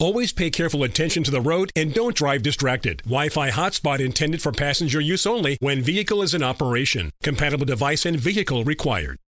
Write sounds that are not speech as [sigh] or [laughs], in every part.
Always pay careful attention to the road and don't drive distracted. Wi-Fi hotspot intended for passenger use only when vehicle is in operation. Compatible device and vehicle required.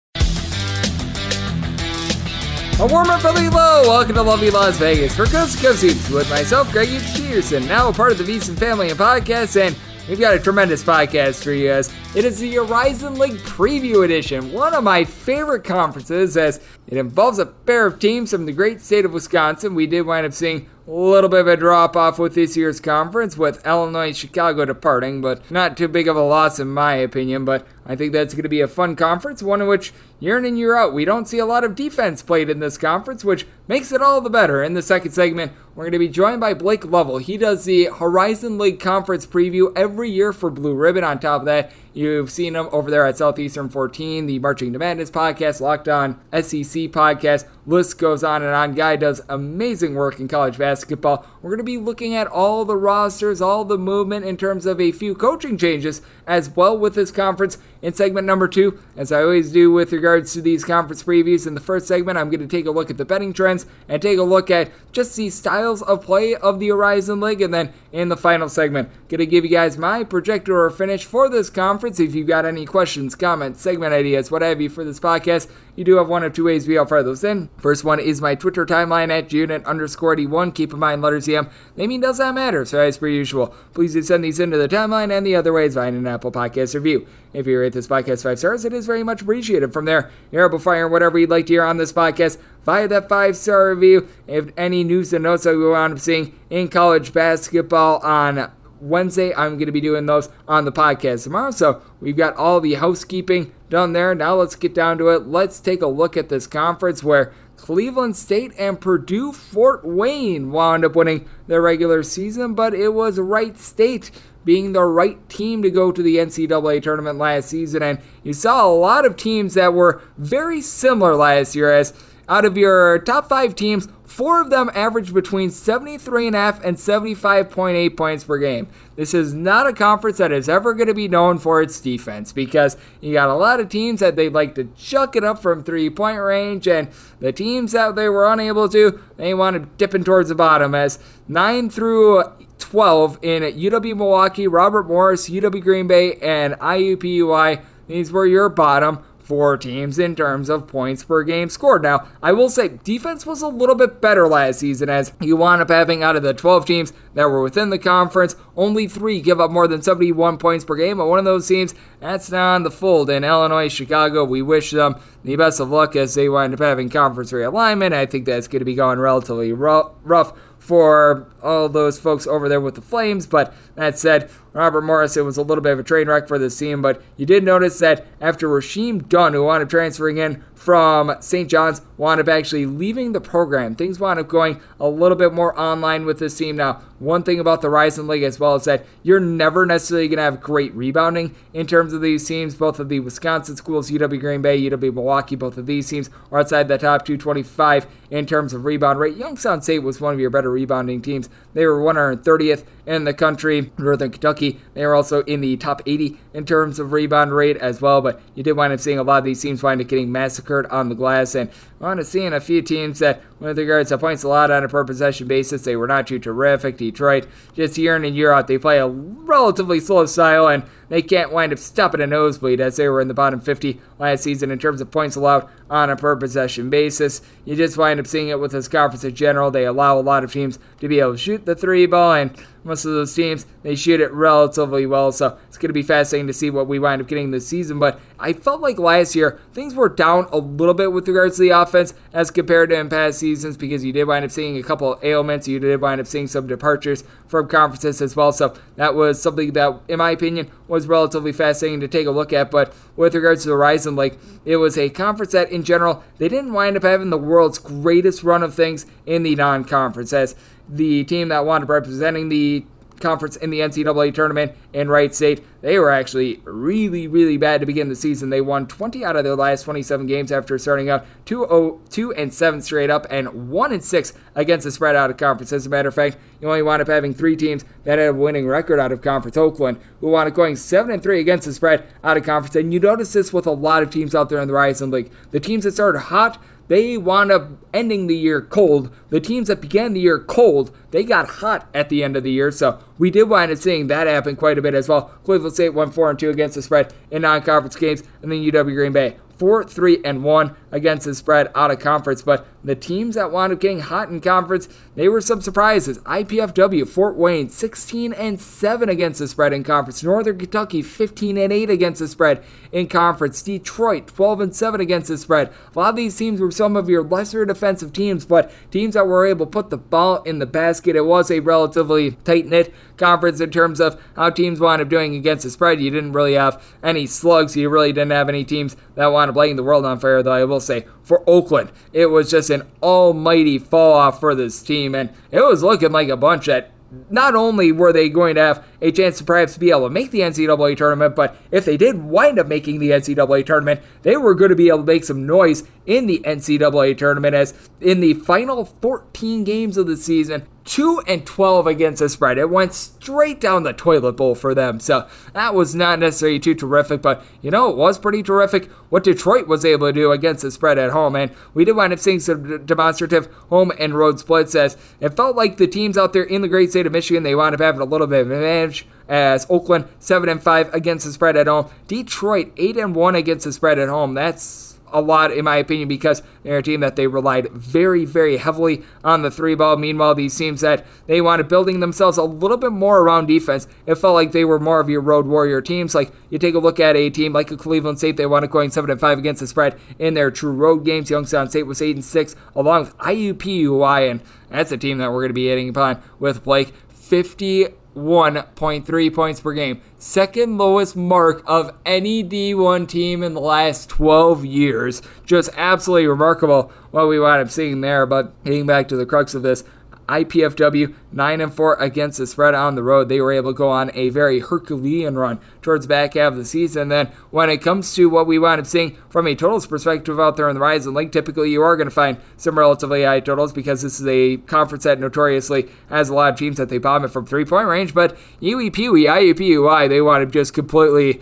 A warm up from the low. Welcome to lovely Las Vegas for Coast to Coast with myself, Greg Peterson, now a part of the VSiN family and podcast, and we've got a tremendous podcast for you guys. It is the Horizon League Preview Edition, one of my favorite conferences as it involves a pair of teams from the great state of Wisconsin. We did wind up seeing a little bit of a drop off with this year's conference, with Illinois Chicago departing, but not too big of a loss in my opinion. But I think that's going to be a fun conference, one in which year in and year out we don't see a lot of defense played in this conference, which makes it all the better. In the second segment, we're going to be joined by Blake Lovell. He does the Horizon League Conference preview every year for Blue Ribbon. On top of that, You've seen him over there at Southeastern 14, the Marching to Madness podcast, Locked On SEC podcast. List goes on and on. Guy does amazing work in college basketball. We're going to be looking at all the rosters, all the movement in terms of a few coaching changes as well with this conference in segment number two. As I always do with regards to these conference previews, in the first segment, I'm going to take a look at the betting trends and take a look at just the styles of play of the Horizon League. And then in the final segment, going to give you guys my projector or finish for this conference. If you've got any questions, comments, segment ideas, what have you for this podcast, you do have one of two ways we fire those in. First one is my Twitter timeline at unit underscore 81. Keep in mind, letters EM. Naming does not matter, so as per usual, please do send these into the timeline and the other ways via an Apple Podcast review. If you rate this podcast five stars, it is very much appreciated. From there, you're able to fire whatever you'd like to hear on this podcast via that five star review. If any news and notes that we wound up seeing in college basketball on Wednesday. I'm going to be doing those on the podcast tomorrow. So we've got all the housekeeping done there. Now let's get down to it. Let's take a look at this conference where Cleveland State and Purdue Fort Wayne wound up winning their regular season, but it was Wright State being the right team to go to the NCAA tournament last season. And you saw a lot of teams that were very similar last year as out of your top five teams, four of them averaged between 73.5 and 75.8 points per game. This is not a conference that is ever going to be known for its defense because you got a lot of teams that they like to chuck it up from three point range, and the teams that they were unable to, they want to dipping towards the bottom as 9 through 12 in UW Milwaukee, Robert Morris, UW Green Bay, and IUPUI. These were your bottom four teams in terms of points per game scored. Now, I will say defense was a little bit better last season as you wound up having out of the 12 teams that were within the conference, only three give up more than 71 points per game. But one of those teams, that's on the fold in Illinois, Chicago. We wish them the best of luck as they wind up having conference realignment. I think that's going to be going relatively rough for all those folks over there with the Flames. But that said, Robert Morris, it was a little bit of a train wreck for this team. But you did notice that after Rasheem Dunn, who wound up transferring in from St. John's, wound up actually leaving the program. Things wound up going a little bit more online with this team. Now, one thing about the Horizon League as well is that you're never necessarily going to have great rebounding in terms of these teams. Both of the Wisconsin schools, UW Green Bay, UW Milwaukee, both of these teams are outside the top 225 in terms of rebound rate. Youngstown State was one of your better rebounding teams. They were 130th in the country. Northern Kentucky, they are also in the top 80 in terms of rebound rate as well. But you did wind up seeing a lot of these teams wind up getting massacred on the glass. And I want to see in a few teams that, with regards to points allowed on a per possession basis, they were not too terrific. Detroit. Just year in and year out, they play a relatively slow style, and they can't wind up stopping a nosebleed as they were in the bottom 50 last season in terms of points allowed on a per possession basis. You just wind up seeing it with this conference in general. They allow a lot of teams to be able to shoot the three ball, and most of those teams, they shoot it relatively well. So it's going to be fascinating to see what we wind up getting this season. But I felt like last year, things were down a little bit with regards to the offense as compared to in past seasons because you did wind up seeing a couple ailments. You did wind up seeing some departures from conferences as well. So that was something that, in my opinion, was relatively fascinating to take a look at. But with regards to the Horizon League, it was a conference that, in general, they didn't wind up having the world's greatest run of things in the non conference. As the team that wound up representing the conference in the NCAA tournament in Wright State. They were actually really, really bad to begin the season. They won 20 out of their last 27 games after starting out 2 2 and 7 straight up and 1 and 6 against the spread out of conference. As a matter of fact, you only wound up having three teams that had a winning record out of conference. Oakland, who wound up going 7 and 3 against the spread out of conference. And you notice this with a lot of teams out there in the Horizon League. The teams that started hot they wound up ending the year cold. The teams that began the year cold, they got hot at the end of the year. So we did wind up seeing that happen quite a bit as well. Cleveland State won 4 and 2 against the spread in non conference games, and then UW Green Bay 4 3 and 1 against the spread out of conference. But the teams that wound up getting hot in conference, they were some surprises. IPFW, Fort Wayne, 16 and 7 against the spread in conference. Northern Kentucky, 15 and 8 against the spread in conference. Detroit, 12 and 7 against the spread. A lot of these teams were some of your lesser defensive teams, but teams that were able to put the ball in the basket. It was a relatively tight knit conference in terms of how teams wound up doing against the spread. You didn't really have any slugs. You really didn't have any teams that wound up lighting the world on fire, though I will say for Oakland, it was just an almighty fall off for this team, and it was looking like a bunch that not only were they going to have a chance to perhaps be able to make the NCAA tournament, but if they did wind up making the NCAA tournament, they were going to be able to make some noise in the NCAA tournament as in the final 14 games of the season, 2 and 12 against the spread. It went straight down the toilet bowl for them. So that was not necessarily too terrific, but you know, it was pretty terrific what Detroit was able to do against the spread at home. And we did wind up seeing some demonstrative home and road splits as it felt like the teams out there in the great state of Michigan, they wound up having a little bit of an advantage as Oakland 7 and 5 against the spread at home. Detroit 8 and 1 against the spread at home. That's a lot, in my opinion, because they're a team that they relied very, very heavily on the three ball. Meanwhile, these teams that they wanted building themselves a little bit more around defense, it felt like they were more of your road warrior teams. Like you take a look at a team like a Cleveland State, they wanted going seven and five against the spread in their true road games. Youngstown State was eight and six, along with IUPUI, and that's a team that we're going to be hitting upon with Blake. 50 1.3 points per game. Second lowest mark of any D1 team in the last 12 years. Just absolutely remarkable what we wound up seeing there. But getting back to the crux of this, IPFW 9 and 4 against the spread on the road. They were able to go on a very Herculean run towards back half of the season. Then, when it comes to what we wound up seeing from a totals perspective out there in the Horizon League, typically you are going to find some relatively high totals because this is a conference that notoriously has a lot of teams that they bomb it from three point range. But UEPUE, IUPUI, they want to just completely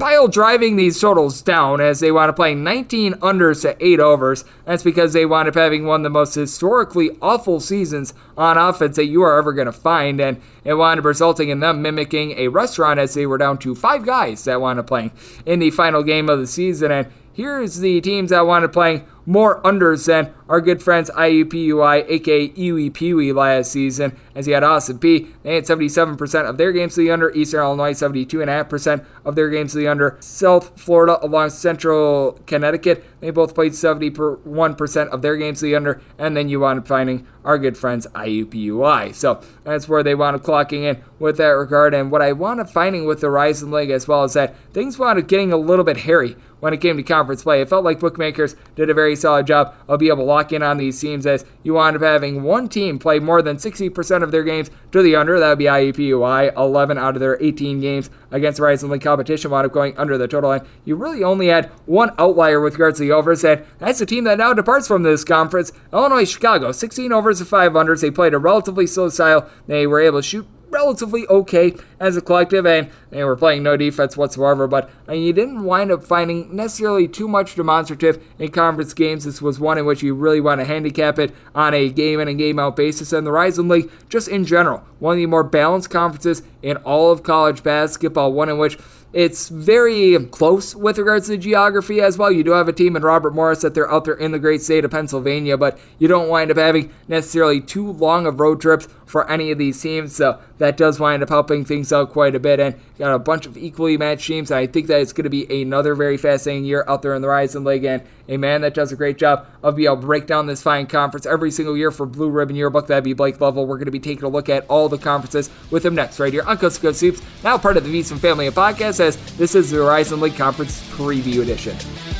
pile driving these totals down as they wound up playing 19 unders to 8 overs. That's because they wound up having one of the most historically awful seasons on offense that you are ever going to find, and it wound up resulting in them mimicking a restaurant as they were down to five guys that wound up playing in the final game of the season. And here's the teams that wound up playing more unders than our good friends IUPUI, aka UEPUI, last season, as he had Austin Peay They had 77% of their games to the under, Eastern Illinois 72.5% of their games to the under, South Florida along Central Connecticut, they both played 71% of their games to the under, and then you wound up finding our good friends IUPUI. So that's where they wound up clocking in with that regard. And what I wound up finding with the Horizon League as well is that things wound up getting a little bit hairy when it came to conference play. It felt like bookmakers did a very solid job of being able to lock in on these teams as you wound up having one team play more than 60% of their games to the under. That would be IUPUI. 11 out of their 18 games against the Horizon League competition wound up going under the total line. You really only had one outlier with regards to the overs, and that's the team that now departs from this conference. Illinois Chicago, 16 overs to 5 unders. They played a relatively slow style. They were able to shoot relatively okay as a collective, and they were playing no defense whatsoever. But uh, you didn't wind up finding necessarily too much demonstrative in conference games. This was one in which you really want to handicap it on a game in and game out basis. And the Horizon League, just in general, one of the more balanced conferences in all of college basketball, one in which it's very close with regards to geography as well. You do have a team in Robert Morris that they're out there in the great state of Pennsylvania, but you don't wind up having necessarily too long of road trips for any of these teams. So that does wind up helping things out quite a bit. And got a bunch of equally matched teams. I think that it's going to be another very fascinating year out there in the Horizon League. And a man that does a great job of being able to break down this fine conference every single year for Blue Ribbon Yearbook. That'd be Blake Lovell. We're going to be taking a look at all the conferences with him next, right here on Coast to Coast Hoops, now part of the VSiN Family of Podcast, as this is the Horizon League Conference Preview Edition.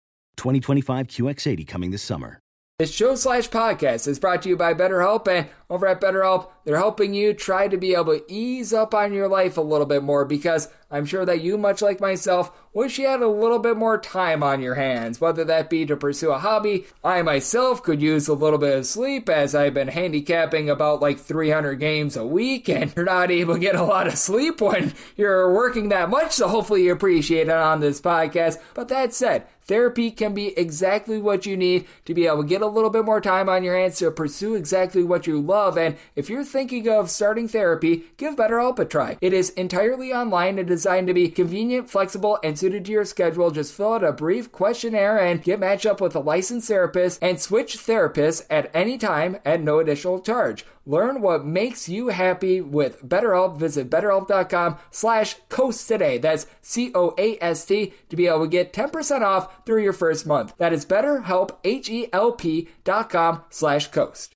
2025 QX80 coming this summer. This show slash podcast is brought to you by BetterHelp, and over at BetterHelp, they're helping you try to be able to ease up on your life a little bit more because I'm sure that you, much like myself, wish you had a little bit more time on your hands, whether that be to pursue a hobby. I myself could use a little bit of sleep as I've been handicapping about like 300 games a week, and you're not able to get a lot of sleep when you're working that much, so hopefully you appreciate it on this podcast. But that said, Therapy can be exactly what you need to be able to get a little bit more time on your hands to pursue exactly what you love. And if you're thinking of starting therapy, give BetterHelp a try. It is entirely online and designed to be convenient, flexible, and suited to your schedule. Just fill out a brief questionnaire and get matched up with a licensed therapist and switch therapists at any time at no additional charge. Learn what makes you happy with BetterHelp. Visit betterhelp.com slash coast today. That's C-O-A-S-T to be able to get 10% off through your first month. That is betterhelp, H-E-L-P dot com slash coast.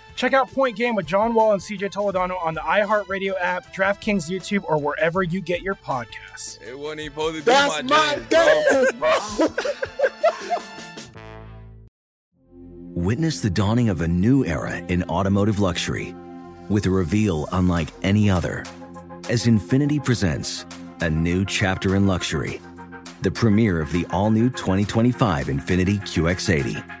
Check out Point Game with John Wall and CJ Toledano on the iHeartRadio app, DraftKings YouTube, or wherever you get your podcasts. It wasn't even supposed to be That's my, my dance, bro. [laughs] Witness the dawning of a new era in automotive luxury with a reveal unlike any other as Infiniti presents a new chapter in luxury, the premiere of the all new 2025 Infiniti QX80.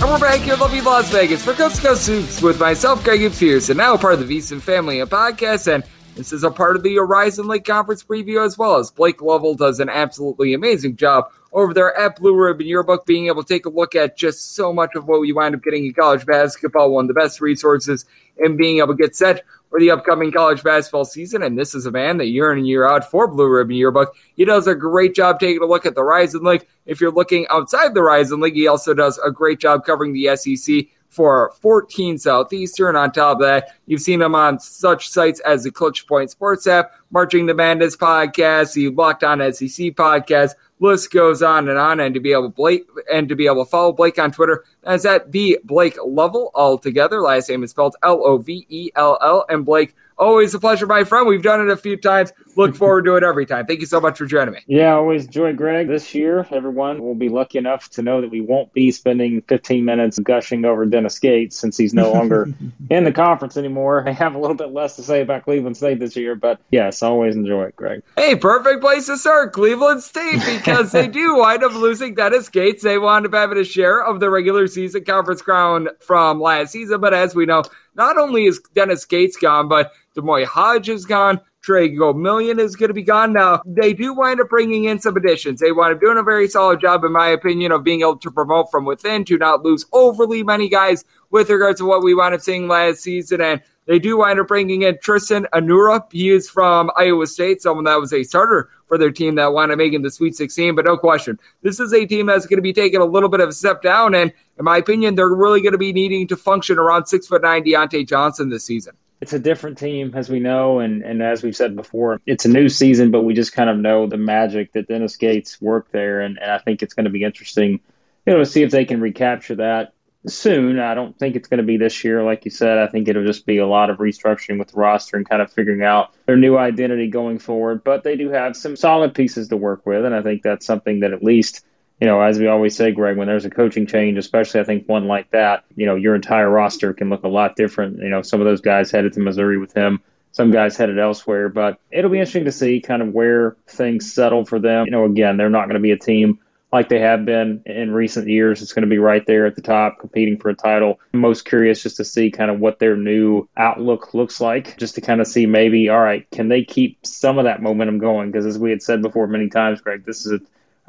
And we're back here in lovely Las Vegas for Coast to Coast with myself, Greg Hoops and now part of the VSiN family of podcasts. And this is a part of the Horizon League Conference preview as well as Blake Lovell does an absolutely amazing job over there at Blue Ribbon Yearbook, being able to take a look at just so much of what we wind up getting in college basketball, one of the best resources in being able to get set for the upcoming college basketball season. And this is a man that year in and year out for Blue Ribbon Yearbook. He does a great job taking a look at the Horizon League. If you're looking outside the Horizon League, he also does a great job covering the SEC for 14 Southeastern. On top of that, you've seen him on such sites as the Clutch Point Sports app, Marching the Madness podcast, the Locked On SEC podcast. List goes on and on, and to be able to Blake and to be able to follow Blake on Twitter, as at the Blake Lovell all together. Last name is spelled L O V E L L. And Blake, always a pleasure, my friend. We've done it a few times. Look forward to it every time. Thank you so much for joining me. Yeah, always enjoy Greg. This year, everyone will be lucky enough to know that we won't be spending 15 minutes gushing over Dennis Gates since he's no longer [laughs] in the conference anymore. I have a little bit less to say about Cleveland State this year, but yes, always enjoy it, Greg. Hey, perfect place to start, Cleveland State, because they do wind up losing Dennis Gates. They wound up having a share of the regular season conference crown from last season. But as we know, not only is Dennis Gates gone, but D'Moi Hodge is gone. Trey Million is going to be gone now. They do wind up bringing in some additions. They wind up doing a very solid job, in my opinion, of being able to promote from within to not lose overly many guys with regards to what we wound up seeing last season. And they do wind up bringing in Tristan Enaruna. He is from Iowa State, someone that was a starter for their team that wound up making the Sweet 16. But no question, this is a team that's going to be taking a little bit of a step down. And in my opinion, they're really going to be needing to function around six foot nine Deante Johnson this season it's a different team, as we know, and, and as we've said before, it's a new season, but we just kind of know the magic that Dennis Gates worked there, and, and I think it's going to be interesting, you know, to see if they can recapture that soon. I don't think it's going to be this year, like you said. I think it'll just be a lot of restructuring with the roster and kind of figuring out their new identity going forward. But they do have some solid pieces to work with, and I think that's something that at least you know, as we always say, Greg, when there's a coaching change, especially I think one like that, you know, your entire roster can look a lot different. You know, some of those guys headed to Missouri with him, some guys headed elsewhere, but it'll be interesting to see kind of where things settle for them. You know, again, they're not going to be a team like they have been in recent years. It's going to be right there at the top, competing for a title. I'm most curious just to see kind of what their new outlook looks like, just to kind of see maybe, all right, can they keep some of that momentum going? Because as we had said before many times, Greg, this is a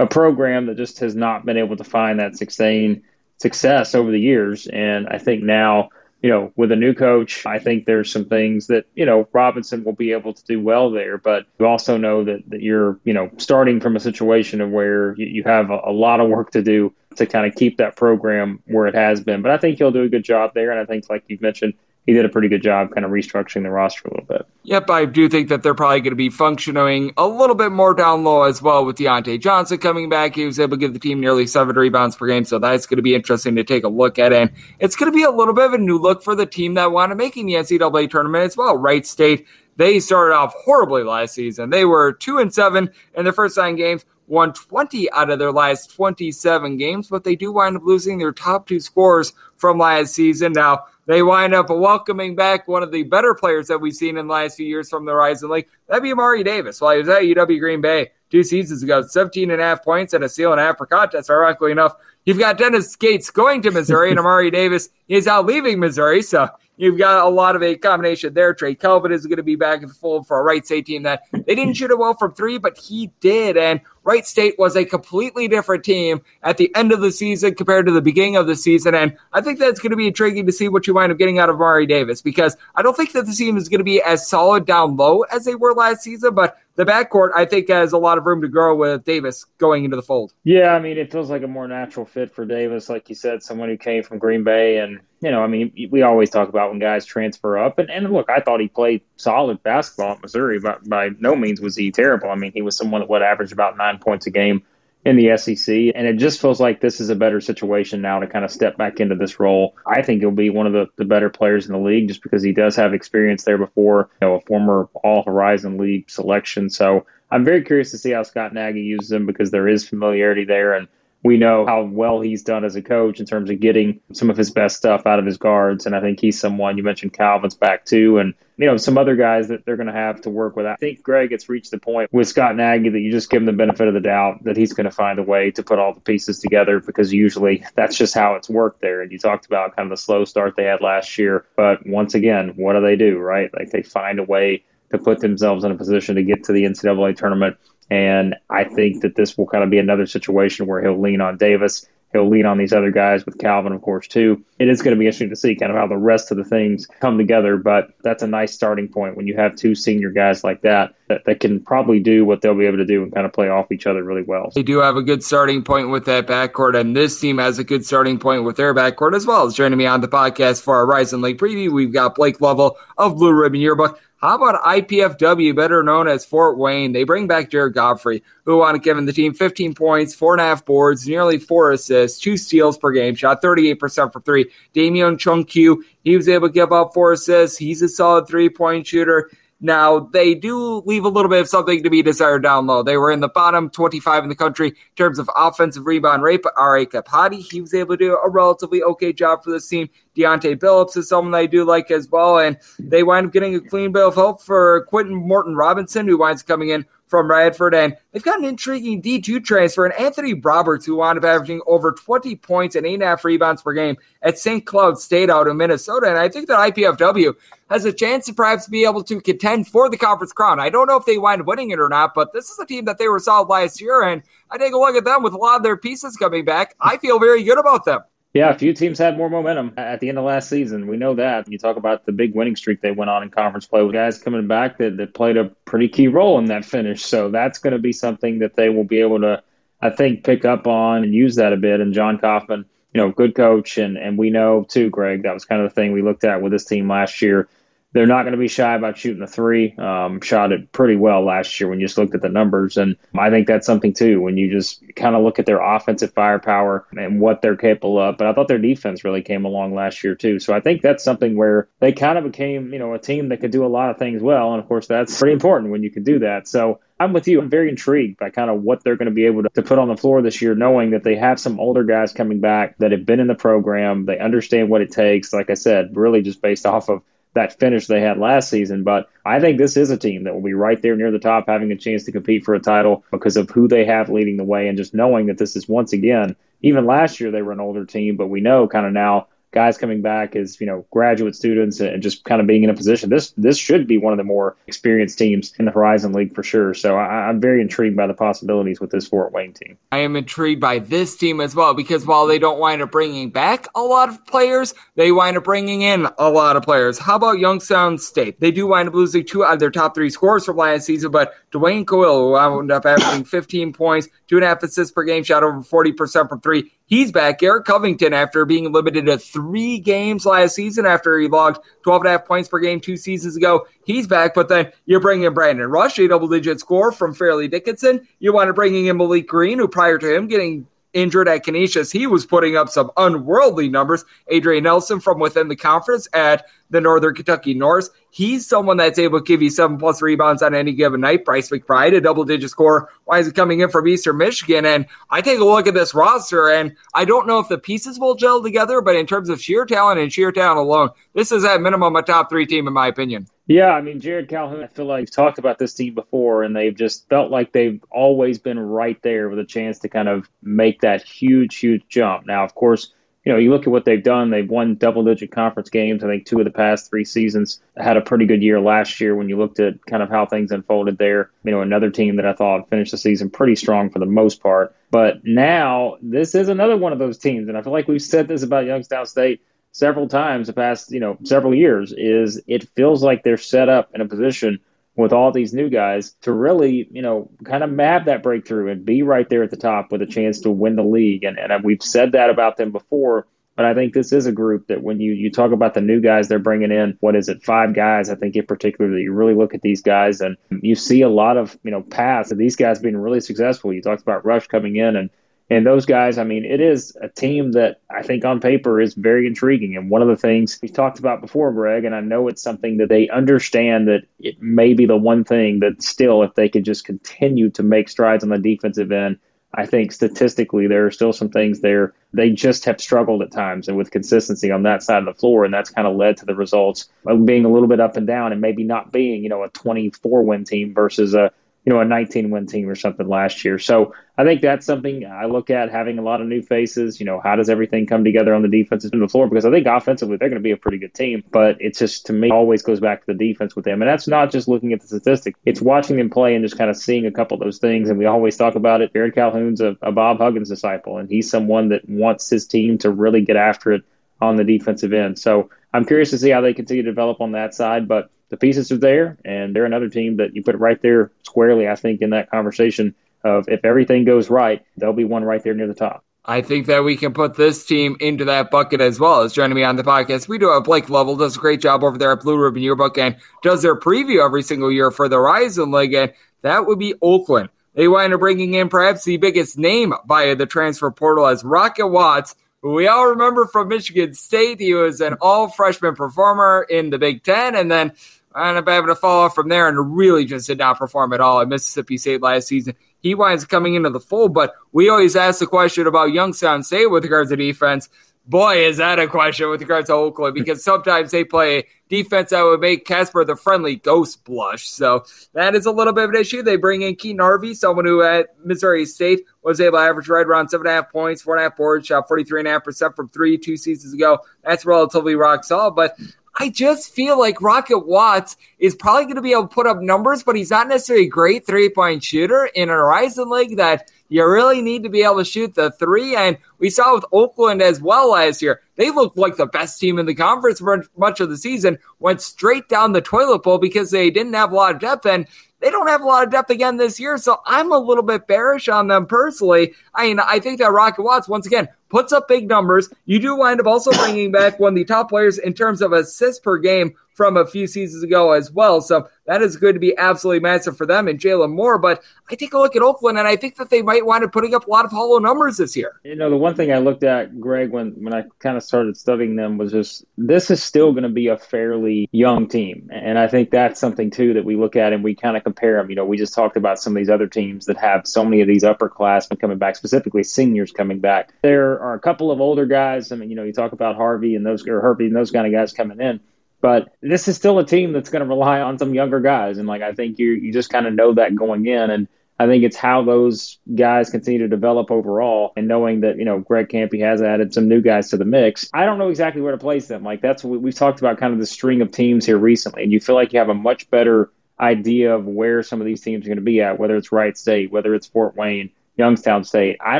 a program that just has not been able to find that sustained success over the years. And I think now you know, with a new coach, I think there's some things that, you know, Robinson will be able to do well there. But you also know that, that you're, you know, starting from a situation of where you, you have a, a lot of work to do to kind of keep that program where it has been. But I think he'll do a good job there. And I think, like you've mentioned, he did a pretty good job kind of restructuring the roster a little bit. Yep, I do think that they're probably going to be functioning a little bit more down low as well with Deante Johnson coming back. He was able to give the team nearly seven rebounds per game, so that's going to be interesting to take a look at. And it's going to be a little bit of a new look for the team that wanted making the NCAA tournament as well. Wright State, they started off horribly last season. They were two and seven in their first nine games won 20 out of their last 27 games, but they do wind up losing their top two scorers from last season. Now, they wind up welcoming back one of the better players that we've seen in the last few years from the Horizon League. That'd be Amari Davis. While he was at UW Green Bay two seasons ago, 17 and a half points and a steal and a half per contest, ironically enough. You've got Dennis Gates going to Missouri, and Amari Davis is out leaving Missouri. So you've got a lot of a combination there. Trey Calvin is going to be back in the fold for a Wright State team that they didn't shoot it well from three, but he did. And Wright State was a completely different team at the end of the season compared to the beginning of the season. And I think that's going to be intriguing to see what you wind up getting out of Mari Davis because I don't think that the team is going to be as solid down low as they were last season, but the backcourt, I think, has a lot of room to grow with Davis going into the fold. Yeah, I mean, it feels like a more natural fit for Davis, like you said, someone who came from Green Bay. And, you know, I mean, we always talk about when guys transfer up. And, and look, I thought he played solid basketball at Missouri, but by no means was he terrible. I mean, he was someone that would average about nine points a game in the SEC. And it just feels like this is a better situation now to kind of step back into this role. I think he'll be one of the, the better players in the league just because he does have experience there before, you know, a former All Horizon League selection. So I'm very curious to see how Scott Nagy uses him because there is familiarity there. And we know how well he's done as a coach in terms of getting some of his best stuff out of his guards. And I think he's someone you mentioned Calvin's back too, and you know some other guys that they're going to have to work with. I think Greg has reached the point with Scott Nagy that you just give him the benefit of the doubt that he's going to find a way to put all the pieces together because usually that's just how it's worked there. And you talked about kind of the slow start they had last year, but once again, what do they do? Right, like they find a way to put themselves in a position to get to the NCAA tournament and I think that this will kind of be another situation where he'll lean on Davis. He'll lean on these other guys with Calvin, of course, too. It is going to be interesting to see kind of how the rest of the things come together, but that's a nice starting point when you have two senior guys like that that, that can probably do what they'll be able to do and kind of play off each other really well. They do have a good starting point with that backcourt, and this team has a good starting point with their backcourt as well. As joining me on the podcast for our Horizon League preview, we've got Blake Lovell of Blue Ribbon Yearbook. How about IPFW, better known as Fort Wayne? They bring back Jarred Godfrey, who wound up giving the team 15 points, four and a half boards, nearly four assists, two steals per game, shot 38% for three. Damian Chong Qui, he was able to give up four assists. He's a solid three point shooter. Now, they do leave a little bit of something to be desired down low. They were in the bottom 25 in the country in terms of offensive rebound rate, but Ra Kpedi, he was able to do a relatively okay job for this team. Deonte Billups is someone I do like as well, and they wind up getting a clean bill of health for Quinton Morton Robinson, who winds up coming in from Radford. And they've got an intriguing D2 transfer and Anthony Roberts, who wound up averaging over 20 points and eight and a half rebounds per game at St. Cloud State out in Minnesota. And I think that IPFW has a chance to perhaps be able to contend for the conference crown. I don't know if they wind up winning it or not, but this is a team that they were solid last year. And I take a look at them with a lot of their pieces coming back. I feel very good about them. Yeah, a few teams had more momentum at the end of last season. We know that. You talk about the big winning streak they went on in conference play with guys coming back that, that played a pretty key role in that finish. So that's going to be something that they will be able to, I think, pick up on and use that a bit. And Jon Coffman, you know, good coach. And, and we know, too, Greg, that was kind of the thing we looked at with this team last year they're not going to be shy about shooting the three. Um, shot it pretty well last year when you just looked at the numbers. And I think that's something too, when you just kind of look at their offensive firepower and what they're capable of. But I thought their defense really came along last year too. So I think that's something where they kind of became, you know, a team that could do a lot of things well. And of course, that's pretty important when you can do that. So I'm with you. I'm very intrigued by kind of what they're going to be able to, to put on the floor this year, knowing that they have some older guys coming back that have been in the program. They understand what it takes. Like I said, really just based off of that finish they had last season. But I think this is a team that will be right there near the top, having a chance to compete for a title because of who they have leading the way and just knowing that this is once again, even last year they were an older team, but we know kind of now guys coming back as you know graduate students and just kind of being in a position. This this should be one of the more experienced teams in the Horizon League for sure. So I, I'm very intrigued by the possibilities with this Fort Wayne team. I am intrigued by this team as well because while they don't wind up bringing back a lot of players, they wind up bringing in a lot of players. How about Youngstown State? They do wind up losing two out of their top three scorers from last season, but Dwayne Cohill, wound up averaging 15 points, two and a half assists per game, shot over 40% from three. He's back. Eric Covington, after being limited to three games last season after he logged 12 and a half points per game two seasons ago, he's back. But then you're bringing in Brandon Rush, a double digit score from Fairleigh Dickinson. You want to bring in Malek Green, who prior to him getting injured at Canisius, he was putting up some unworldly numbers. Adrian Nelson from within the conference at the Northern Kentucky Norse. He's someone that's able to give you seven plus rebounds on any given night. Bryce McBride, a double digit score. Why is it coming in from Eastern Michigan? And I take a look at this roster, and I don't know if the pieces will gel together, but in terms of sheer talent and sheer talent alone, this is at minimum a top three team, in my opinion. Yeah, I mean, Jerrod Calhoun, I feel like we've talked about this team before, and they've just felt like they've always been right there with a chance to kind of make that huge, huge jump. Now, of course, you know, you look at what they've done. They've won double digit conference games. I think two of the past three seasons had a pretty good year last year when you looked at kind of how things unfolded there. You know, another team that I thought finished the season pretty strong for the most part. But now this is another one of those teams. And I feel like we've said this about Youngstown State several times the past, you know, several years is it feels like they're set up in a position with all these new guys to really, you know, kind of map that breakthrough and be right there at the top with a chance to win the league. And, and we've said that about them before. But I think this is a group that when you, you talk about the new guys they're bringing in, what is it, five guys, I think in particular that you really look at these guys and you see a lot of, you know, paths of these guys being really successful. You talked about Rush coming in and and those guys, I mean, it is a team that I think on paper is very intriguing. And one of the things we talked about before, Greg, and I know it's something that they understand that it may be the one thing that still, if they could just continue to make strides on the defensive end, I think statistically there are still some things there. They just have struggled at times and with consistency on that side of the floor, and that's kind of led to the results of being a little bit up and down and maybe not being, you know, a 24 win team versus a you know, a 19 win team or something last year. So I think that's something I look at having a lot of new faces. You know, how does everything come together on the defensive end of the floor? Because I think offensively they're going to be a pretty good team, but it's just to me always goes back to the defense with them. And that's not just looking at the statistics. It's watching them play and just kind of seeing a couple of those things. And we always talk about it. Jerrod Calhoun's a, a Bob Huggins disciple, and he's someone that wants his team to really get after it on the defensive end. So I'm curious to see how they continue to develop on that side, but the pieces are there, and they're another team that you put right there squarely, I think, in that conversation of if everything goes right, they'll be one right there near the top. I think that we can put this team into that bucket as well as joining me on the podcast. We do have Blake Lovell, does a great job over there at Blue Ribbon Yearbook and does their preview every single year for the Horizon League, and that would be Oakland. They wind up bringing in perhaps the biggest name via the transfer portal as Rocket Watts, who we all remember from Michigan State. He was an all freshman performer in the Big Ten and then ended up having to fall off from there and really just did not perform at all at Mississippi State last season. He winds coming into the fold, but we always ask the question about Youngstown State with regards to defense. Boy, is that a question with regards to Oakland because [laughs] sometimes they play defense that would make Casper the friendly ghost blush. So that is a little bit of an issue. They bring in Keaton Hervey, someone who at Missouri State was able to average right around seven and a half points, four and a half boards, shot 43.5% from three two seasons ago. That's relatively rock solid. But I just feel like Rocket Watts is probably going to be able to put up numbers, but he's not necessarily a great three point shooter in a Horizon League that you really need to be able to shoot the three. And we saw with Oakland as well last year. They looked like the best team in the conference for much of the season, went straight down the toilet bowl because they didn't have a lot of depth. And they don't have a lot of depth again this year, so I'm a little bit bearish on them personally. I mean, I think that Rocket Watts, once again, puts up big numbers. You do wind up also bringing back one of the top players in terms of assists per game from a few seasons ago as well. So that is going to be absolutely massive for them and Jalen Moore. But I take a look at Oakland, and I think that they might wind up putting up a lot of hollow numbers this year. You know, the one thing I looked at, Greg, when, when I kind of started studying them was just this is still going to be a fairly young team. And I think that's something, too, that we look at and we kind of compare them. You know, we just talked about some of these other teams that have so many of these upperclassmen coming back, specifically seniors coming back. There are a couple of older guys. I mean, you know, you talk about Harvey and those, or Harvey and those kind of guys coming in. But this is still a team that's going to rely on some younger guys, and like I think you you just kind of know that going in. And I think it's how those guys continue to develop overall and knowing that, you know, Greg Kampe has added some new guys to the mix. I don't know exactly where to place them. Like that's what we've talked about kind of the string of teams here recently. And you feel like you have a much better idea of where some of these teams are going to be at, whether it's Wright State, whether it's Fort Wayne, Youngstown State. I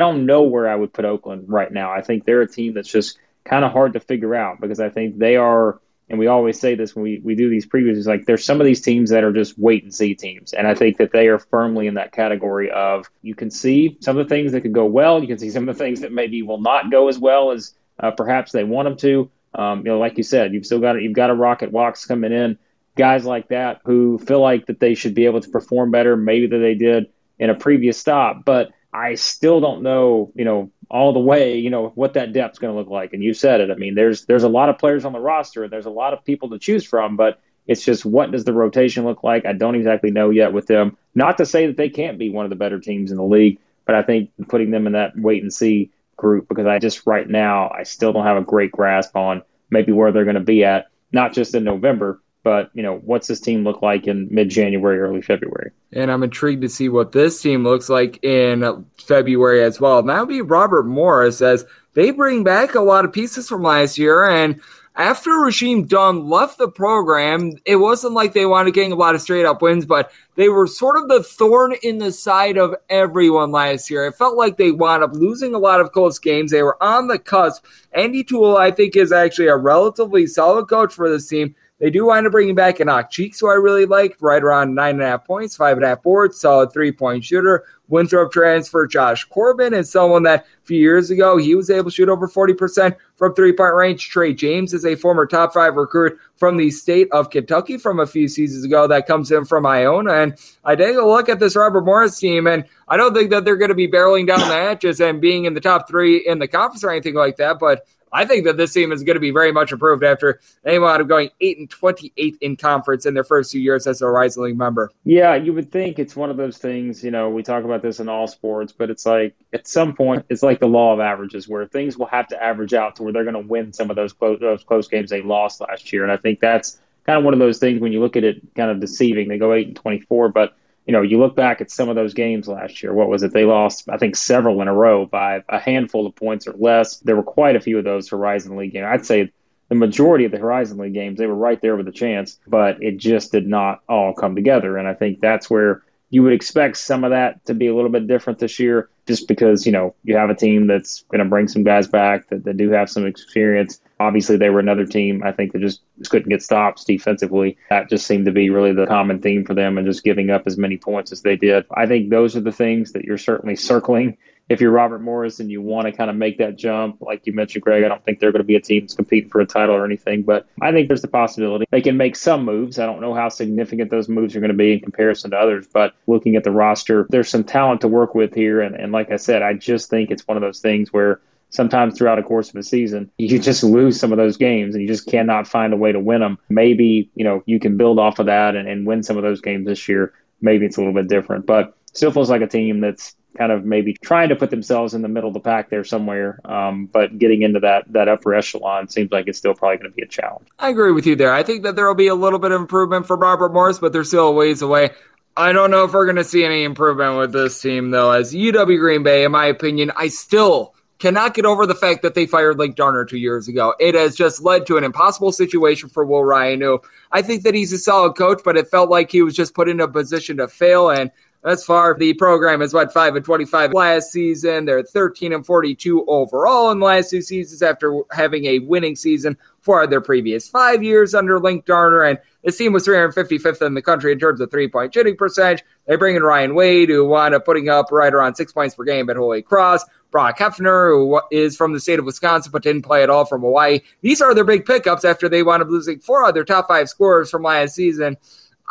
don't know where I would put Oakland right now. I think they're a team that's just kind of hard to figure out because I think they are – and we always say this when we, we do these previews, is like there's some of these teams that are just wait and see teams. And I think that they are firmly in that category of you can see some of the things that could go well, you can see some of the things that maybe will not go as well as uh, perhaps they want them to. Um, you know, like you said, you've still got you've got a Rocket Watts coming in, guys like that who feel like that they should be able to perform better, maybe than they did in a previous stop. But I still don't know, you know, all the way, you know, what that depth's going to look like. And you said it. I mean, there's there's a lot of players on the roster, and there's a lot of people to choose from, but it's just what does the rotation look like? I don't exactly know yet with them. Not to say that they can't be one of the better teams in the league, but I think putting them in that wait and see group because I just right now I still don't have a great grasp on maybe where they're going to be at, not just in November, but you know, what's this team look like in mid-January, early February? And I'm intrigued to see what this team looks like in February as well. And that would be Robert Morris as they bring back a lot of pieces from last year. And after Rasheem Dunn left the program, it wasn't like they wanted getting a lot of straight up wins, but they were sort of the thorn in the side of everyone last year. It felt like they wound up losing a lot of close games. They were on the cusp. Andy Toole, I think, is actually a relatively solid coach for this team. They do wind up bringing back Enoch Cheeks, who I really liked, right around nine and a half points, five and a half boards, solid three point shooter. Winthrop transfer Josh Corbin and someone that a few years ago he was able to shoot over 40% from three point range. Trey James is a former top five recruit from the state of Kentucky from a few seasons ago that comes in from Iona. And I take a look at this Robert Morris team, and I don't think that they're going to be barreling down the hatches and being in the top three in the conference or anything like that. But I think that this team is going to be very much improved after they wound up going eight and twenty eight in conference in their first few years as a Horizon League member. Yeah, you would think it's one of those things. You know, we talk about this in all sports, but it's like at some point it's like the law of averages, where things will have to average out to where they're going to win some of those close, those close games they lost last year, and I think that's kind of one of those things when you look at it, kind of deceiving. They go eight and twenty four, but you know, you look back at some of those games last year. What was it? They lost, I think, several in a row by a handful of points or less. There were quite a few of those Horizon League games. I'd say the majority of the Horizon League games, they were right there with a chance, but it just did not all come together. And I think that's where you would expect some of that to be a little bit different this year, just because, you know, you have a team that's going to bring some guys back that, that do have some experience. Obviously, they were another team, I think, that just, just couldn't get stops defensively. That just seemed to be really the common theme for them and just giving up as many points as they did. I think those are the things that you're certainly circling if you're Robert Morris and you want to kind of make that jump, like you mentioned, Greg, I don't think they're going to be a team that's competing for a title or anything, but I think there's the possibility they can make some moves. I don't know how significant those moves are going to be in comparison to others, but looking at the roster, there's some talent to work with here. And, and like I said, I just think it's one of those things where sometimes throughout a course of a season, you just lose some of those games and you just cannot find a way to win them. Maybe, you know, you can build off of that and, and win some of those games this year. Maybe it's a little bit different, but still feels like a team that's kind of maybe trying to put themselves in the middle of the pack there somewhere. Um, but getting into that that upper echelon seems like it's still probably going to be a challenge. I agree with you there. I think that there will be a little bit of improvement for Robert Morris, but they're still a ways away. I don't know if we're going to see any improvement with this team, though. As UW Green Bay, in my opinion, I still cannot get over the fact that they fired Linc Darner two years ago. It has just led to an impossible situation for Will Ryan, who I think that he's a solid coach, but it felt like he was just put in a position to fail. And Thus far, the program is what five and twenty-five last season. They're thirteen and forty-two overall in the last two seasons after having a winning season for their previous five years under Linc Darner. And this team was 355th in the country in terms of three-point shooting percentage. They bring in Ryan Wade, who wound up putting up right around six points per game at Holy Cross. Brock Hefner, who is from the state of Wisconsin but didn't play at all from Hawaii. These are their big pickups after they wound up losing four of their top five scorers from last season.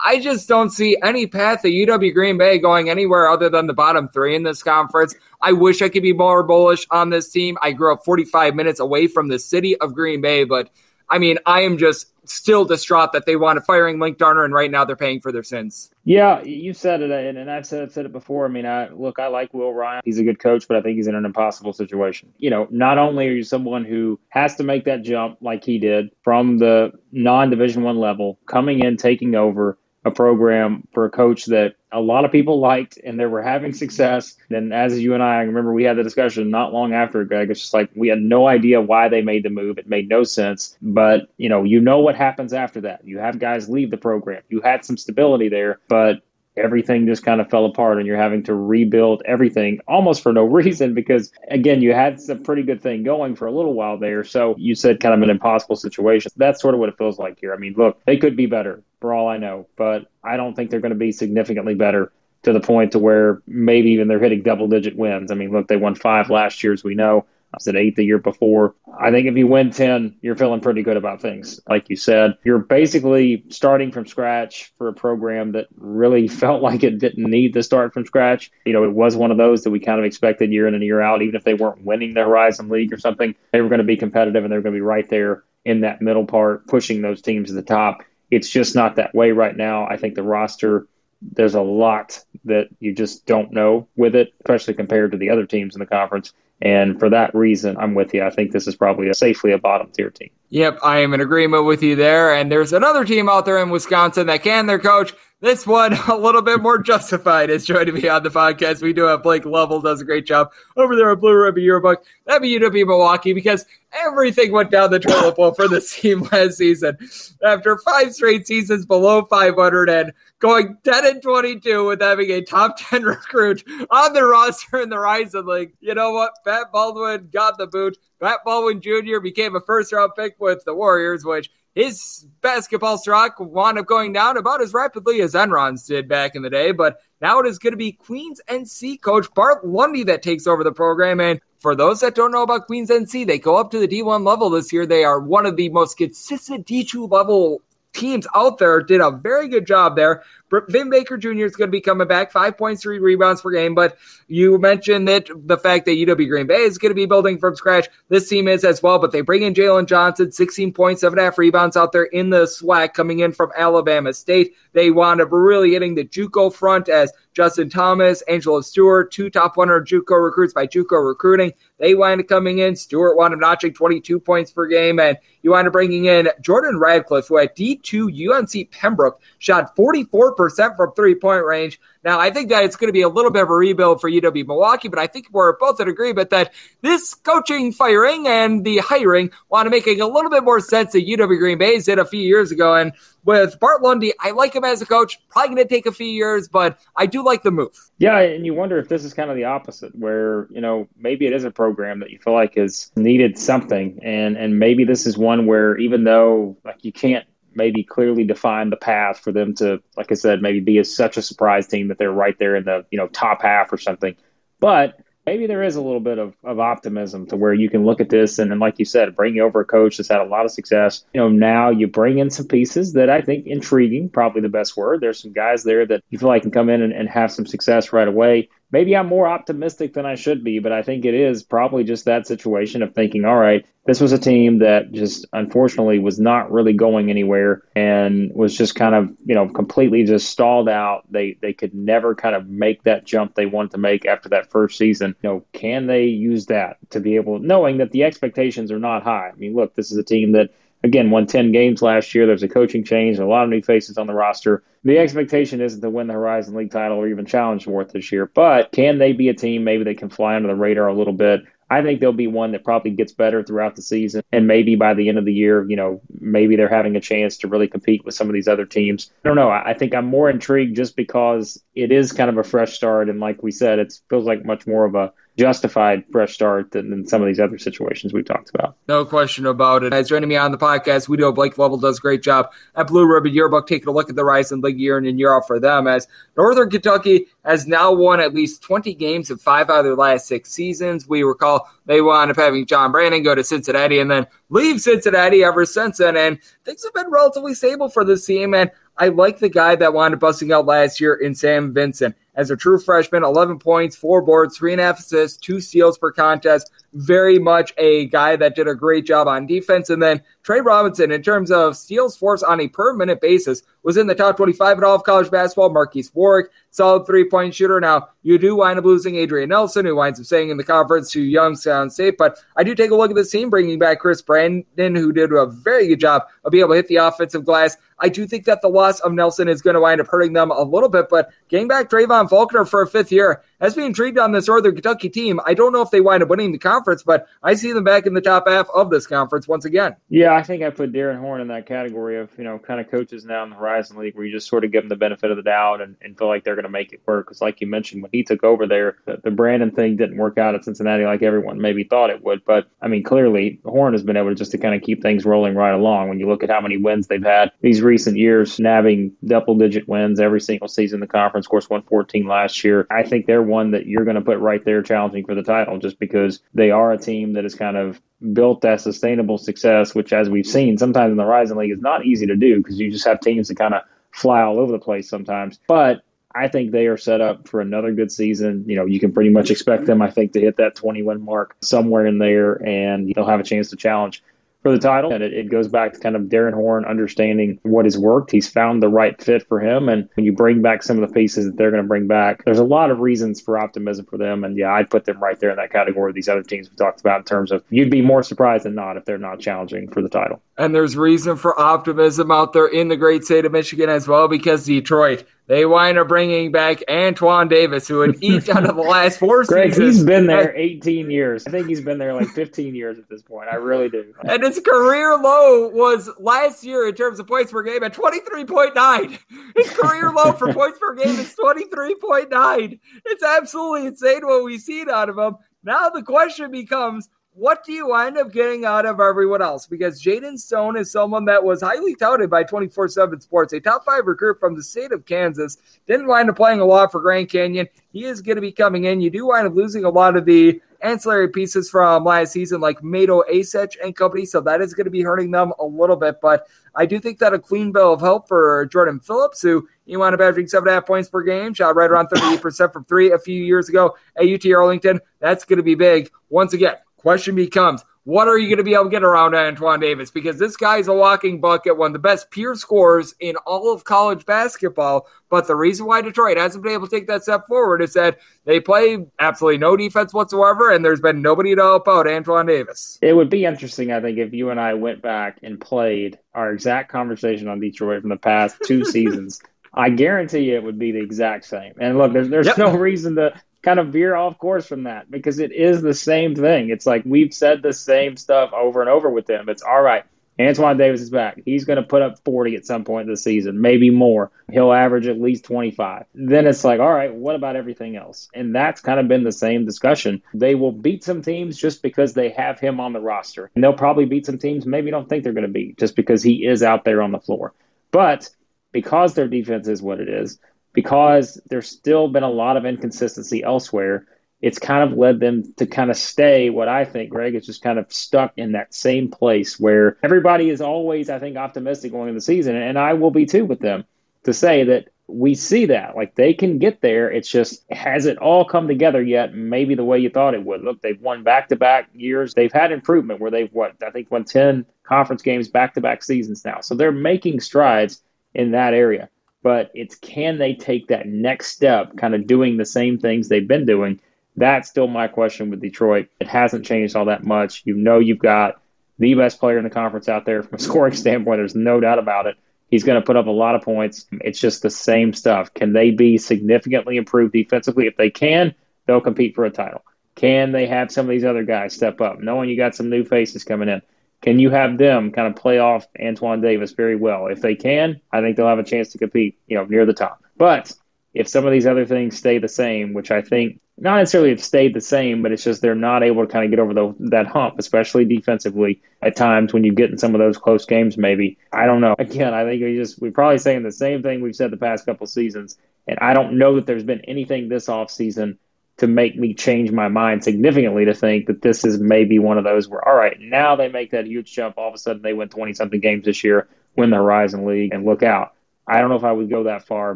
I just don't see any path of UW Green Bay going anywhere other than the bottom three in this conference. I wish I could be more bullish on this team. I grew up 45 minutes away from the city of Green Bay, but I mean, I am just still distraught that they wanted firing Linc Darner, and right now they're paying for their sins. Yeah, you said it, and I've said, said it before. I mean, I look, I like Will Ryan. He's a good coach, but I think he's in an impossible situation. You know, not only are you someone who has to make that jump like he did from the non-division one level, coming in, taking over, a program for a coach that a lot of people liked and they were having success. And as you and I, remember we had the discussion not long after, Greg. It's just like we had no idea why they made the move. It made no sense. But, you know, you know what happens after that. You have guys leave the program. You had some stability there, but everything just kind of fell apart and you're having to rebuild everything almost for no [laughs] reason because again you had some pretty good thing going for a little while there so you said kind of an impossible situation that's sort of what it feels like here i mean look they could be better for all I know, but I don't think they're going to be significantly better to the point to where maybe even they're hitting double digit wins. I mean, look, they won five last year, as we know. I said eight the year before. I think if you win 10, you're feeling pretty good about things. Like you said, you're basically starting from scratch for a program that really [laughs] felt like it didn't need to start from scratch. You know, it was one of those that we kind of expected year in and year out, even if they weren't winning the Horizon League or something, they were going to be competitive and they were going to be right there in that middle part, pushing those teams to the top. It's just not that way right now. I think the roster, there's a lot that you just don't know with it, especially compared to the other teams in the conference. And for that reason, I'm with you. I think this is probably a safely a bottom tier team. Yep, I am in agreement with you there. And there's another team out there in Wisconsin that can their coach. This one [laughs] a little bit more justified is joining me on the podcast. We do have Blake Lovell does a great job over there at Blue Ribbon Yearbook. That'd be UW Milwaukee because everything went down the toilet bowl for this [laughs] team last season. After five straight seasons below 500 and going 10 and 22 with having a top 10 [laughs] recruit on the roster in the Horizon League. You know what? Pat Baldwin got the boot. Pat Baldwin Jr. became a first round pick with the Warriors, which his basketball stock wound up going down about as rapidly as Enron's did back in the day. But now it is going to be Queens NC coach Bart Lundy that takes over the program. And for those that don't know about Queens NC, they go up to the D1 level this year. They are one of the most consistent D2 level teams out there did a very good job there. Vin Baker Jr. is going to be coming back, 5.3 rebounds per game. But you mentioned that the fact that UW Green Bay is going to be building from scratch. This team is as well, but they bring in Jalen Johnson, 16 points, seven and a half rebounds out there in the SWAC coming in from Alabama State. They wound up really hitting the JUCO front as Justin Thomas, Angelo Stewart, two top 100 JUCO recruits by JUCO recruiting. They wind up coming in. Stewart wound up notching 22 points per game, and you wind up bringing in Jordan Radcliffe, who at D2 UNC Pembroke shot 44 percent from three point range. Now, I think that it's going to be a little bit of a rebuild for UW Milwaukee, but I think we're both in agreement that this coaching firing and the hiring want to making a little bit more sense than UW Green Bay's did a few years ago. And with Bart Lundy, I like him as a coach. Probably going to take a few years, but I do like the move. Yeah, and you wonder if this is kind of the opposite, where you know maybe it is a program that you feel like has needed something, and and maybe this is one where even though like you can't maybe clearly define the path for them to, like I said, maybe be a, such a surprise team that they're right there in the you know top half or something. But maybe there is a little bit of, of optimism to where you can look at this and, and like you said, bring over a coach that's had a lot of success. You know, now you bring in some pieces that I think intriguing, probably the best word. There's some guys there that you feel like can come in and, and have some success right away maybe I'm more optimistic than I should be, but I think it is probably just that situation of thinking, all right, this was a team that just unfortunately was not really going anywhere and was just kind of, you know, completely just stalled out. They they could never kind of make that jump they wanted to make after that first season. You know, can they use that to be able knowing that the expectations are not high? I mean, look, this is a team that again, won 10 games last year. There's a coaching change, a lot of new faces on the roster. The expectation isn't to win the Horizon League title or even challenge for it this year, but can they be a team maybe they can fly under the radar a little bit? I think they'll be one that probably gets better throughout the season. And maybe by the end of the year, you know, maybe they're having a chance to really compete with some of these other teams. I don't know. I think I'm more intrigued just because it is kind of a fresh start. And like we said, it feels like much more of a justified fresh start than, than some of these other situations we've talked about. No question about it. As joining me on the podcast, we know Blake Lovell does a great job at Blue Ribbon Yearbook, taking a look at the Horizon League year in and year out for them as Northern Kentucky has now won at least 20 games in five out of their last six seasons. We recall they wound up having John Brannen go to Cincinnati and then leave Cincinnati ever since then. And things have been relatively stable for this team. And I like the guy that wound up busting out last year in Sam Vincent as a true freshman, 11 points, four boards, three and a half assists, two steals per contest. Very much a guy that did a great job on defense. And then Trey Robinson, in terms of steals force on a per minute basis, was in the top 25 in all of college basketball. Marques Warrick, solid three point shooter. Now, you do wind up losing Adrian Nelson, who winds up staying in the conference to Youngstown State. But I do take a look at this team, bringing back Chris Brandon, who did a very good job of being able to hit the offensive glass. I do think that the loss of Nelson is going to wind up hurting them a little bit, but getting back Trevon Faulkner for a fifth year has been intrigued on this Northern Kentucky team. I don't know if they wind up winning the conference, but I see them back in the top half of this conference once again. Yeah, I think I put Darrin Horn in that category of, you know, kind of coaches now in the Horizon League where you just sort of give them the benefit of the doubt and, and feel like they're going to make it work. Because, like you mentioned, when he took over there, the, the Brannen thing didn't work out at Cincinnati like everyone maybe thought it would. But, I mean, clearly, Horn has been able to just to kind of keep things rolling right along. When you look at how many wins they've had these recent years, nabbing double digit wins every single season in the conference. Of course, won 14 last year. I think they're one that you're going to put right there challenging for the title just because they are a team that is kind of built that sustainable success, which, as we've seen, sometimes in the Horizon League is not easy to do because you just have teams that kind of fly all over the place sometimes. But I think they are set up for another good season. You know, you can pretty much expect them, I think, to hit that 20 win mark somewhere in there, and they'll have a chance to challenge for the title. And it, it, goes back to kind of Darrin Horn understanding what has worked. He's found the right fit for him. And when you bring back some of the pieces that they're going to bring back, there's a lot of reasons for optimism for them. And yeah, I'd put them right there in that category these other teams we talked about in terms of you'd be more surprised than not if they're not challenging for the title. And there's reason for optimism out there in the great state of Michigan as well because Detroit they wind up bringing back Antoine Davis, who in each out of the last four [laughs] Greg, seasons. he's been there 18 years. I think he's been there like 15 years at this point. I really do. And his career low was last year in terms of points per game at 23.9. His career low for [laughs] points per game is 23.9. It's absolutely insane what we've seen out of him. Now the question becomes what do you wind up getting out of everyone else? Because Jayden Stone is someone that was highly touted by 24 7 Sports, a top five recruit from the state of Kansas. Didn't wind up playing a lot for Grand Canyon. He is going to be coming in. You do wind up losing a lot of the ancillary pieces from last season, like Madut Akec and company. So that is going to be hurting them a little bit. But I do think that a clean bill of health for Jordan Phillips, who he wound up averaging seven and a half points per game, shot right around 38% from three a few years ago at UT Arlington. That's going to be big. Once again, Question becomes, what are you going to be able to get around Antoine Davis? Because this guy's a walking bucket, one of the best pure scorers in all of college basketball. But the reason why Detroit hasn't been able to take that step forward is that they play absolutely no defense whatsoever, and there's been nobody to help out Antoine Davis. It would be interesting, I think, if you and I went back and played our exact conversation on Detroit from the past two [laughs] seasons. I guarantee you it would be the exact same. And look, there's, there's yep. no reason to kind of veer off course from that because it is the same thing. It's like we've said the same stuff over and over with them. It's all right. Antoine Davis is back. He's going to put up 40 at some point in the season, maybe more. He'll average at least 25. Then it's like, all right, what about everything else? And that's kind of been the same discussion. They will beat some teams just because they have him on the roster. And they'll probably beat some teams maybe don't think they're going to beat just because he is out there on the floor. But because their defense is what it is, because there's still been a lot of inconsistency elsewhere, it's kind of led them to kind of stay what I think, Greg, is just kind of stuck in that same place where everybody is always, I think, optimistic going into the season. And I will be too with them to say that we see that. Like they can get there. It's just, has it all come together yet? Maybe the way you thought it would. Look, they've won back to back years. They've had improvement where they've, what, I think won 10 conference games back to back seasons now. So they're making strides in that area but it's can they take that next step, kind of doing the same things they've been doing? That's still my question with Detroit. It hasn't changed all that much. You know, you've got the best player in the conference out there from a [laughs] scoring standpoint. There's no doubt about it. He's going to put up a lot of points. It's just the same stuff. Can they be significantly improved defensively? If they can, they'll compete for a title. Can they have some of these other guys step up? Knowing you got some new faces coming in, can you have them kind of play off Antoine Davis very well? If they can, I think they'll have a chance to compete, you know, near the top. But if some of these other things stay the same, which I think not necessarily have stayed the same, but it's just they're not able to kind of get over the, that hump, especially defensively at times when you get in some of those close games. Maybe I don't know. Again, I think we just we're probably saying the same thing we've said the past couple seasons, and I don't know that there's been anything this off season to make me change my mind significantly to think that this is maybe one of those where, all right, now they make that huge jump. All of a sudden they win 20 something games this year, win the Horizon League, and look out. I don't know if I would go that far,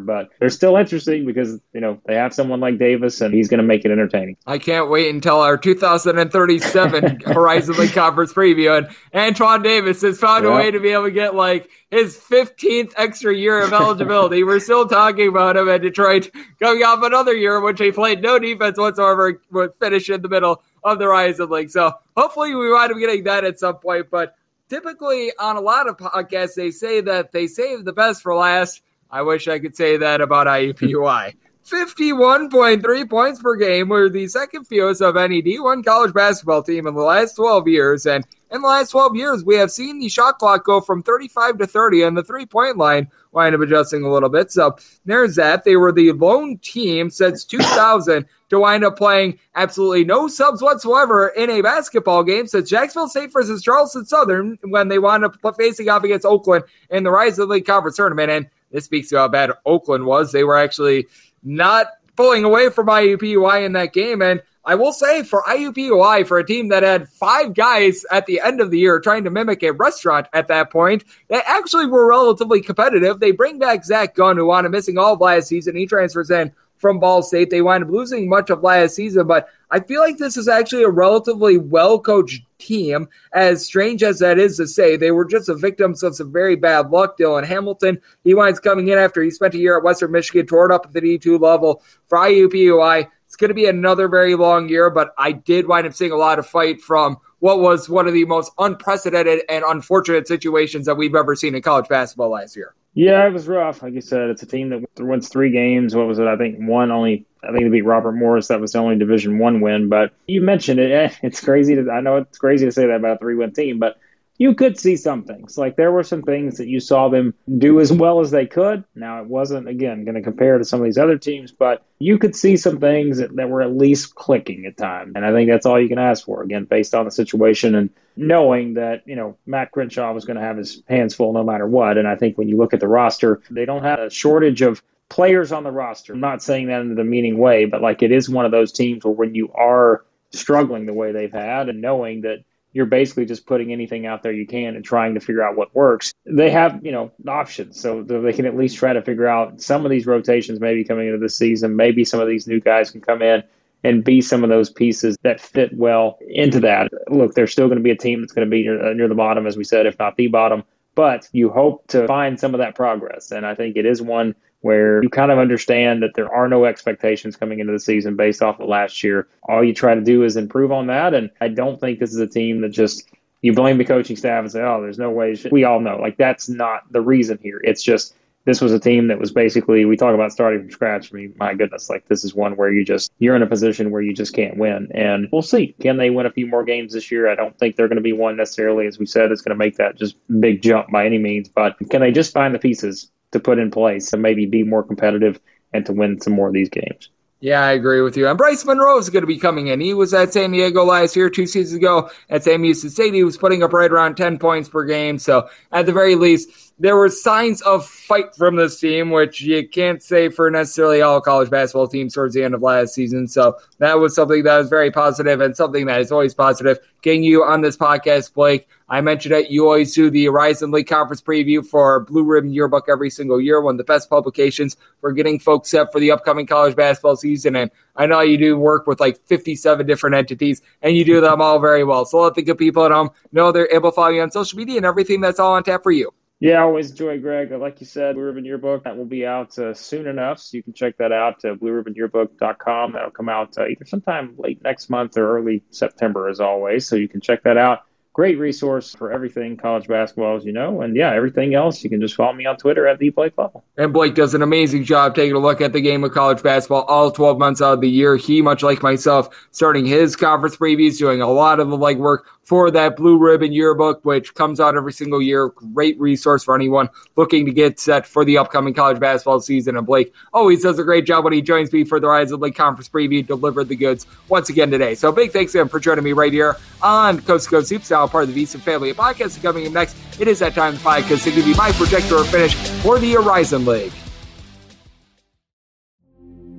but they're still interesting because, you know, they have someone like Davis and he's going to make it entertaining. I can't wait until our 2037 [laughs] Horizon League Conference preview. And Antoine Davis has found yeah. a way to be able to get like his 15th extra year of eligibility. We're still talking about him at Detroit coming off another year in which he played no defense whatsoever, would finish in the middle of the Horizon League. So hopefully we wind up getting that at some point. But typically on a lot of podcasts, they say that they save the best for last. I wish I could say that about IUPUI. [laughs] 51.3 points per game were the second fewest of any D1 college basketball team in the last 12 years. And in the last 12 years, we have seen the shot clock go from 35 to 30 and the three point line wind up adjusting a little bit. So there's that. They were the lone team since 2000 to wind up playing absolutely no subs whatsoever in a basketball game since Jacksonville State versus Charleston Southern when they wound up facing off against Oakland in the Horizon League Conference Tournament. And this speaks to how bad Oakland was. They were actually not pulling away from IUPUI in that game. And I will say for IUPUI, for a team that had five guys at the end of the year trying to mimic a restaurant at that point, they actually were relatively competitive. They bring back Zach Gunn, who wound up missing all of last season. He transfers in from Ball State. They wind up losing much of last season, but I feel like this is actually a relatively well coached team. As strange as that is to say, they were just a victims of some very bad luck. Dylan Hamilton, he winds coming in after he spent a year at Western Michigan, tore it up at the D2 level for IUPUI. It's going to be another very long year, but I did wind up seeing a lot of fight from what was one of the most unprecedented and unfortunate situations that we've ever seen in college basketball last year. Yeah, it was rough. Like you said, it's a team that wins three games. What was it? I think one only. I think they beat Robert Morris. That was the only Division One win. But you mentioned it. [laughs] It's crazy. To, I know it's crazy to say that about a three-win team, but you could see some things. Like there were some things that you saw them do as well as they could. Now it wasn't again going to compare to some of these other teams, but you could see some things that, that were at least clicking at times. And I think that's all you can ask for again, based on the situation and knowing that you know Matt Crenshaw was going to have his hands full no matter what. And I think when you look at the roster, they don't have a shortage of players on the roster. I'm not saying that in the meaning way, but like it is one of those teams where when you are struggling the way they've had and knowing that you're basically just putting anything out there you can and trying to figure out what works. They have, you know, options. So they can at least try to figure out some of these rotations maybe coming into the season. Maybe some of these new guys can come in and be some of those pieces that fit well into that. Look, there's still going to be a team that's going to be near, near the bottom, as we said, if not the bottom. But you hope to find some of that progress. And I think it is one where you kind of understand that there are no expectations coming into the season based off of last year. All you try to do is improve on that. And I don't think this is a team that just you blame the coaching staff and say, oh, there's no way. We all know. Like, that's not the reason here. It's just this was a team that was basically, we talk about starting from scratch. I mean, my goodness, like, this is one where you just, you're in a position where you just can't win. And we'll see. Can they win a few more games this year? I don't think they're going to be one necessarily, as we said, it's going to make that just big jump by any means. But can they just find the pieces to put in place to maybe be more competitive and to win some more of these games. Yeah, I agree with you. And Bryce Monroe is going to be coming in. He was at San Diego last year, two seasons ago at Sam Houston State. He was putting up right around 10 points per game. So at the very least, there were signs of fight from this team, which you can't say for necessarily all college basketball teams towards the end of last season. So that was something that was very positive and something that is always positive. Getting you on this podcast, Blake. I mentioned it. You always do the Horizon League Conference preview for Blue Ribbon Yearbook every single year, one of the best publications for getting folks set for the upcoming college basketball season. And I know you do work with like 57 different entities and you do them all very well. So let the good people at home know they're able to follow you on social media and everything that's all on tap for you. Yeah, I always enjoy Greg. Like you said, Blue Ribbon Yearbook that will be out uh, soon enough, so you can check that out. Uh, BlueRibbonYearbook.com. That'll come out uh, either sometime late next month or early September, as always. So you can check that out great resource for everything college basketball, as you know. And yeah, everything else, you can just follow me on Twitter at the Blake Lovell. And Blake does an amazing job taking a look at the game of college basketball all 12 months out of the year. He, much like myself, starting his conference previews, doing a lot of the legwork for that Blue Ribbon Yearbook, which comes out every single year. Great resource for anyone looking to get set for the upcoming college basketball season. And Blake always does a great job when he joins me for the Rise Horizon League Conference preview, delivered the goods once again today. So big thanks to him for joining me right here on Coast to Coast now part of the VSiN family of podcasts. Coming up next, it is that time to podcast to give you my projector finish for the Horizon League.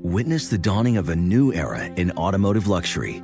Witness the dawning of a new era in automotive luxury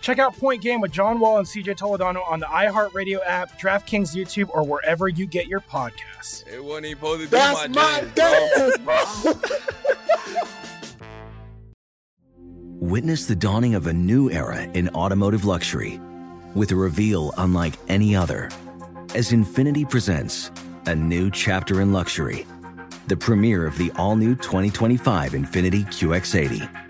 Check out Point Game with John Wall and CJ Toledano on the iHeartRadio app, DraftKings YouTube, or wherever you get your podcasts. It wasn't even supposed to be That's my, my jam, bro. [laughs] Witness the dawning of a new era in automotive luxury with a reveal unlike any other as Infiniti presents a new chapter in luxury, the premiere of the all new 2025 Infiniti QX80.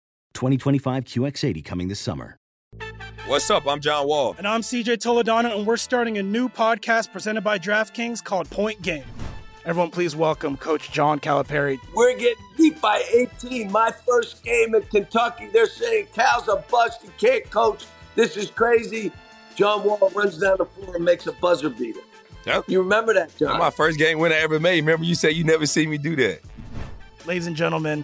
2025 QX80 coming this summer. What's up? I'm John Wall. And I'm CJ Toledano, and we're starting a new podcast presented by DraftKings called Point Game. Everyone, please welcome Coach John Calipari. We're getting beat by 18. My first game in Kentucky, they're saying Cal's a bust. He can't coach. This is crazy. John Wall runs down the floor and makes a buzzer beater. Yep. You remember that, John? That's my first game win I ever made. Remember, you said you never see me do that. Ladies and gentlemen,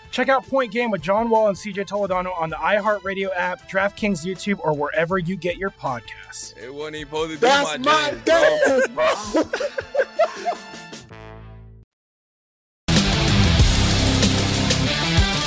Check out Point Game with John Wall and CJ Toledano on the iHeartRadio app, DraftKings YouTube, or wherever you get your podcasts. It wasn't even supposed to be That's my, my day, bro. [laughs] day.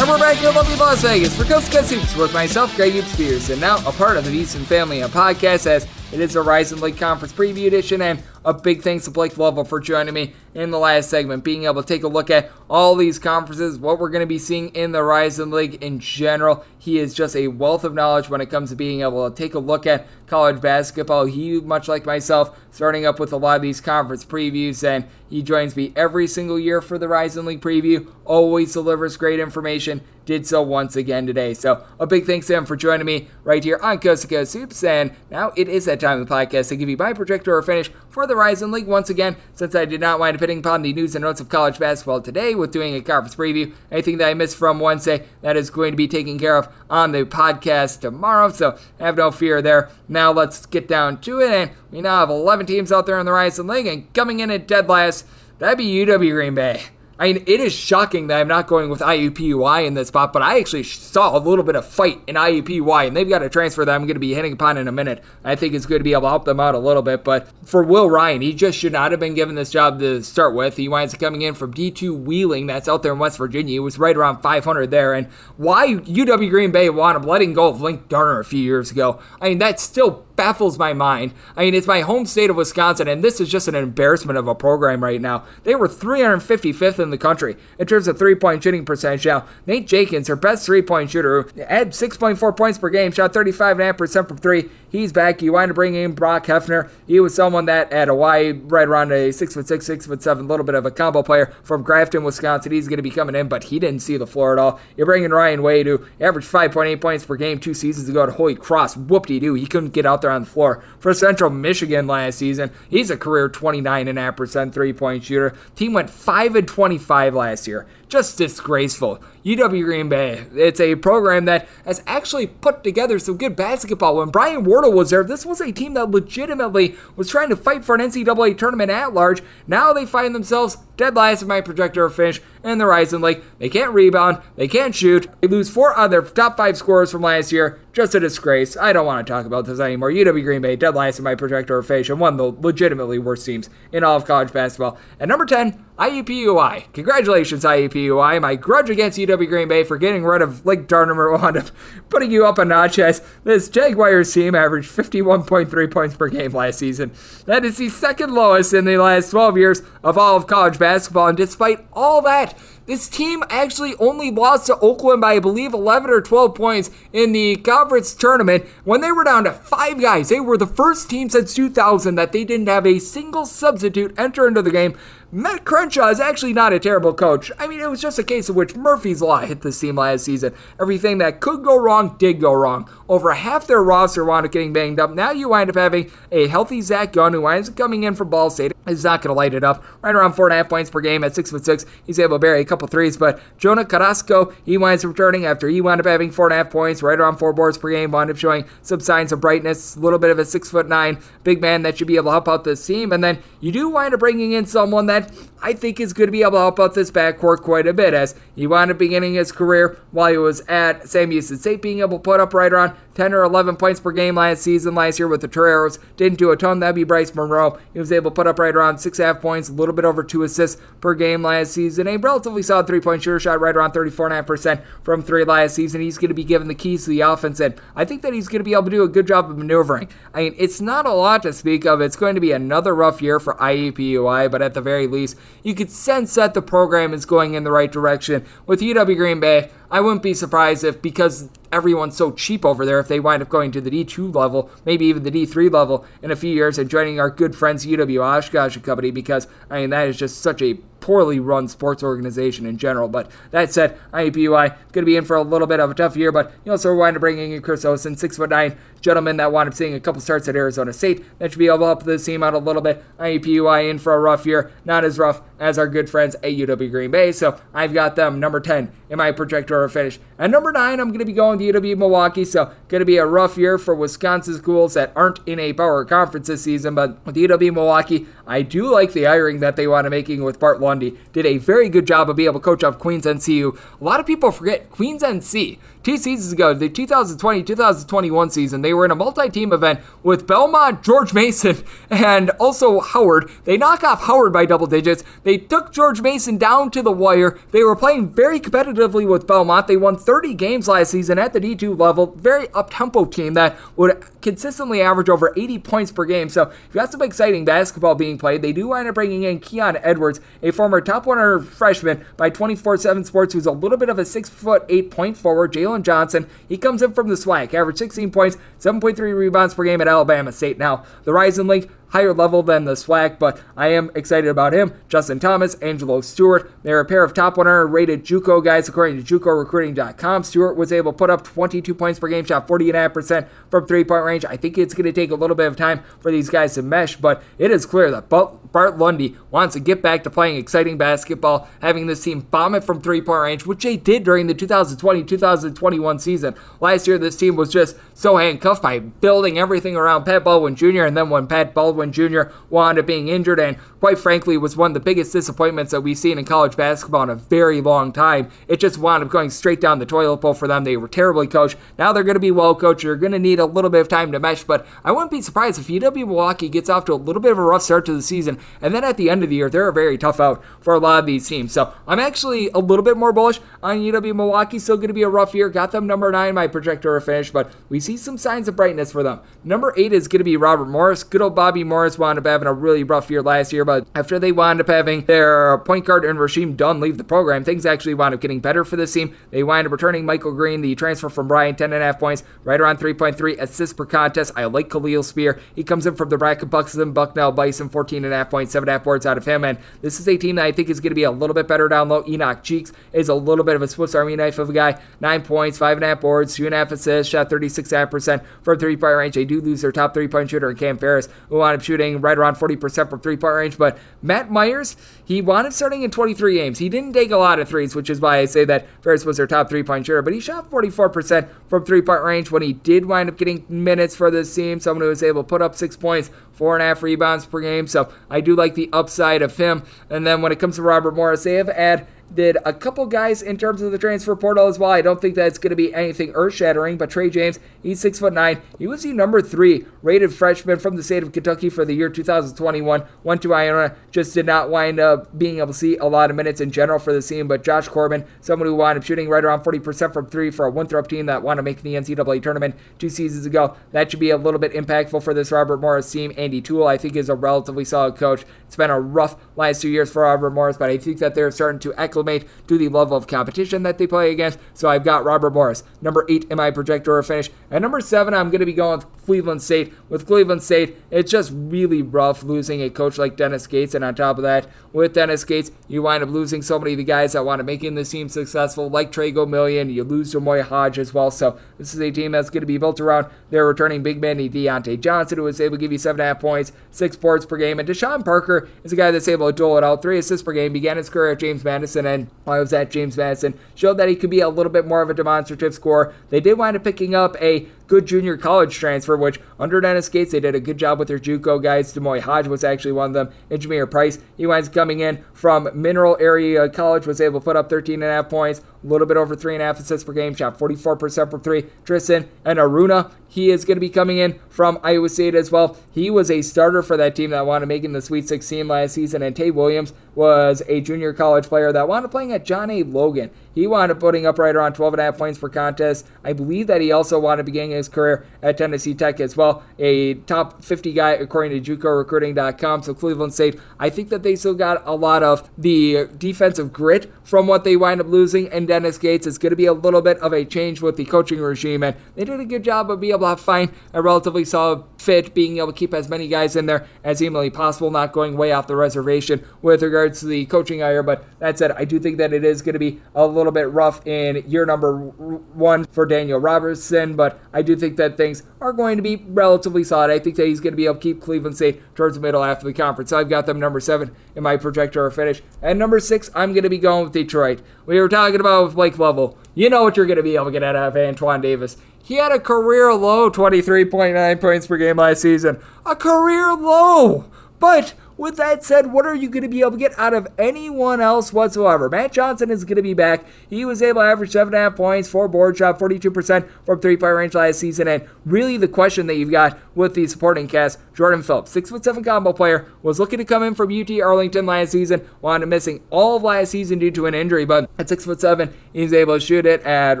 And we're back here in lovely Las Vegas for Coast to Coast Hoops with myself, Greg Hoops Spears, and now a part of the VSiN Family and Podcast as it is a Horizon League Conference Preview Edition, and a big thanks to Blake Lovell for joining me in the last segment, being able to take a look at all these conferences, what we're going to be seeing in the Horizon League in general. He is just a wealth of knowledge when it comes to being able to take a look at college basketball. He, much like myself, starting up with a lot of these conference previews, and he joins me every single year for the Horizon League preview. Always delivers great information. Did so once again today. So a big thanks to him for joining me right here on Coast to Coast Hoops. And now it is that time of the podcast to give you my projector or finish for the Horizon League once again. Since I did not wind up hitting upon the news and notes of college basketball today with doing a conference preview, anything that I missed from Wednesday that is going to be taken care of on the podcast tomorrow. So have no fear there. Now let's get down to it. And we now have 11 teams out there in the Horizon League, and coming in at dead last, that'd be UW Green Bay. I mean, it is shocking that I'm not going with IUPUI in this spot, but I actually saw a little bit of fight in IUPUI, and they've got a transfer that I'm going to be hitting upon in a minute. I think it's good to be able to help them out a little bit, but for Will Ryan, he just should not have been given this job to start with. He winds up coming in from D2 Wheeling, that's out there in West Virginia. He was right around 500 there, and why UW Green Bay wound up letting go of Linc Darner a few years ago, I mean, that's still baffles my mind. I mean, it's my home state of Wisconsin, and this is just an embarrassment of a program right now. They were 355th in the country in terms of three point shooting percentage. Now, Nate Jenkins, her best three point shooter, had 6.4 points per game, shot 35.5% from three. He's back. You wind up bringing in Brock Hefner. He was someone that at Hawaii, right around a six foot six, six foot seven, little bit of a combo player from Grafton, Wisconsin. He's going to be coming in, but he didn't see the floor at all. You're bringing Ryan Wade, who averaged 5.8 points per game two seasons ago at Holy Cross. Whoop de doo. He couldn't get out there on the floor. For Central Michigan last season, he's a career 29.5% three point shooter. Team went 5 and 25 last year. Just disgraceful. UW Green Bay. It's a program that has actually put together some good basketball. When Brian Wardle was there, this was a team that legitimately was trying to fight for an NCAA tournament at large. Now they find themselves dead last in my projector of finish in the Horizon League. They can't rebound, they can't shoot. They lose four other top five scorers from last year. Just a disgrace. I don't want to talk about this anymore. UW Green Bay, dead last in my projector of finish, and one of the legitimately worst teams in all of college basketball. And number 10, IUPUI. Congratulations, IUPUI. My grudge against UW Green Bay for getting rid of Lake Darnamore wound up [laughs] putting you up a notch as this Jaguars team averaged 51.3 points per game last season. That is the second lowest in the last 12 years of all of college basketball, and despite all that, this team actually only lost to Oakland by, I believe, 11 or 12 points in the conference tournament when they were down to five guys. They were the first team since 2000 that they didn't have a single substitute enter into the game. Matt Crenshaw is actually not a terrible coach. I mean, it was just a case of which Murphy's Law hit this team last season. Everything that could go wrong did go wrong. Over half their roster wound up getting banged up. Now you wind up having a healthy Zach Gunn who winds up coming in from Ball State. He's not going to light it up. Right around four and a half points per game at six foot six. He's able to bury a couple threes, but Jonah Carrasco, he winds up returning after he wound up having four and a half points, right around four boards per game, wound up showing some signs of brightness. A little bit of a six foot nine big man that should be able to help out this team. And then you do wind up bringing in someone that I think is going to be able to help out this backcourt quite a bit as he wound up beginning his career while he was at Sam Houston State, being able to put up right around 10 or 11 points per game last season. Last year with the Toreros, didn't do a ton. That'd be Bryce Monroe. He was able to put up right around six and a half points, a little bit over two assists per game last season. A relatively solid three point shooter shot right around 34.5% from three last season. He's going to be given the keys to the offense, and I think that he's going to be able to do a good job of maneuvering. I mean, it's not a lot to speak of. It's going to be another rough year for IUPUI, but at the very least, you could sense that the program is going in the right direction. With UW Green Bay, I wouldn't be surprised if, because everyone's so cheap over there, if they wind up going to the D2 level, maybe even the D3 level in a few years and joining our good friends UW Oshkosh Company, because, I mean, that is just such a poorly run sports organization in general. But that said, IUPUI going to be in for a little bit of a tough year, but you also wind up bringing in Chris Osen, six foot nine gentleman that wound up seeing a couple starts at Arizona State. That should be able to help this team out a little bit. IUPUI in for a rough year, not as rough as our good friends at UW Green Bay. So I've got them number 10 in my projector finish. At number 9, I'm going to be going to UW Milwaukee. So going to be a rough year for Wisconsin schools that aren't in a power conference this season. But with UW Milwaukee, I do like the hiring that they want to making with Bart Lundy. Did a very good job of being able to coach up Queens NCU. A lot of people forget Queens NC two seasons ago, the 2020 2021 season, they were in a multi team event with Belmont, George Mason, [laughs] and also Howard. They knock off Howard by double digits. They took George Mason down to the wire. They were playing very competitively with Belmont. They won 30 games last season at the D2 level. Very up tempo team that would consistently average over 80 points per game. So you've got some exciting basketball being played. They do wind up bringing in Keon Edwards, a former top 100 freshman by 24 7 Sports, who's a little bit of a 6 foot 8 point forward. Jalen Johnson. He comes in from the SWAC, averaged 16 points, 7.3 rebounds per game at Alabama State. Now, the Horizon League higher level than the SWAC, but I am excited about him. Justin Thomas, Angelo Stewart. They're a pair of top 100 rated JUCO guys according to JUCORecruiting.com. Stewart was able to put up 22 points per game, shot 40.5% from three point range. I think it's going to take a little bit of time for these guys to mesh, but it is clear that Bart Lundy wants to get back to playing exciting basketball, having this team bomb it from three point range, which they did during the 2020 2021 season. Last year, this team was just so handcuffed by building everything around Pat Baldwin Jr., and then when Pat Baldwin Baldwin Jr. wound up being injured and, quite frankly, was one of the biggest disappointments that we've seen in college basketball in a very long time. It just wound up going straight down the toilet bowl for them. They were terribly coached. Now they're going to be well coached. They're going to need a little bit of time to mesh, but I wouldn't be surprised if UW Milwaukee gets off to a little bit of a rough start to the season, and then at the end of the year, they're a very tough out for a lot of these teams. So I'm actually a little bit more bullish on UW Milwaukee. Still going to be a rough year. Got them number nine, my projector finish, but we see some signs of brightness for them. Number eight is going to be Robert Morris. Good old Bobby Morris wound up having a really rough year last year, but after they wound up having their point guard and Rasheem Dunn leave the program, things actually wound up getting better for this team. They wind up returning Michael Green, the transfer from Bryant, 10.5 points, right around 3.3 assists per contest. I like Kahliel Spear. He comes in from the bracket and Bucknell Bison, 14.5 points, 7.5 boards out of him. And this is a team that I think is going to be a little bit better down low. Enoch Cheeks is a little bit of a Swiss Army knife of a guy. 9 points, 5.5 boards, 2.5 assists, shot 36.5% from three point range. They do lose their top three point shooter in Cam Ferris, who wound up shooting right around 40% from three point range. But Matt Myers, he wound up starting in 23 games. He didn't take a lot of threes, which is why I say that Ferris was their top three point shooter. But he shot 44% from three point range when he did wind up getting minutes for this team. Someone who was able to put up six points, four and a half rebounds per game. So I do like the upside of him. And then when it comes to Robert Morris, they have add did a couple guys in terms of the transfer portal as well. I don't think that's going to be anything earth shattering, but Trey James, he's six foot nine. He was the number three rated freshman from the state of Kentucky for the year 2021. Went to Iona, just did not wind up being able to see a lot of minutes in general for the team. But Josh Corbin, someone who wound up shooting right around 40% from three for a Winthrop team that wound up making the NCAA tournament two seasons ago. That should be a little bit impactful for this Robert Morris team. Andy Toole, I think, is a relatively solid coach. It's been a rough last two years for Robert Morris, but I think that they're starting to acclimate to the level of competition that they play against. So I've got Robert Morris, number eight in my projector finish. At number seven, I'm going to be going with Cleveland State. With Cleveland State, it's just really rough losing a coach like Dennis Gates. And on top of that, with Dennis Gates, you wind up losing so many of the guys that want to make the team successful, like Tre Gomillion. You lose D'Moi Hodge as well. So this is a team that's going to be built around their returning big man, Deante Johnson, who was able to give you seven and a half points, six boards per game. And Deshaun Parker is a guy that's able to dole it out, three assists per game, began his career at James Madison, and I was at James Madison, showed that he could be a little bit more of a demonstrative scorer. They did wind up picking up a good junior college transfer, which under Dennis Gates, they did a good job with their Juco guys. D'Moi Hodge was actually one of them. And Jameer Price, he winds coming in from Mineral Area College, was able to put up 13 and a half points, a little bit over three and a half assists per game, shot 44% from three. Tristan Enaruna, he is going to be coming in from Iowa State as well. He was a starter for that team that wanted to make in the Sweet 16 last season, and Tay Williams was a junior college player that wanted playing at John A. Logan. He wound up putting up right around 12 and a half points per contest. I believe that he also wanted to begin his career at Tennessee Tech as well. A top 50 guy according to JUCORecruiting.com. So Cleveland State, I think that they still got a lot of the defensive grit from what they wind up losing. And Dennis Gates is going to be a little bit of a change with the coaching regime, and they did a good job of being able to find a relatively solid fit, being able to keep as many guys in there as humanly possible, not going way off the reservation with regards to the coaching hire. But that said, I do think that it is going to be a little bit rough in year number one for Daniyal Robinson, but I do think that things are going to be relatively solid. I think that he's going to be able to keep Cleveland State towards the middle after the conference. So I've got them number seven in my projector finish. And number six, I'm going to be going with Detroit. We were talking about with Blake Lovell. You know what you're going to be able to get out of Antoine Davis. He had a career low 23.9 points per game last season. A career low. But with that said, what are you going to be able to get out of anyone else whatsoever? Matt Johnson is going to be back. He was able to average 7.5 points, 4 board shot, 42% from three point range last season. And really, the question that you've got with the supporting cast, Jordan Phillips, 6'7 combo player, was looking to come in from UT Arlington last season, wound up missing all of last season due to an injury, but at 6'7, he's able to shoot it at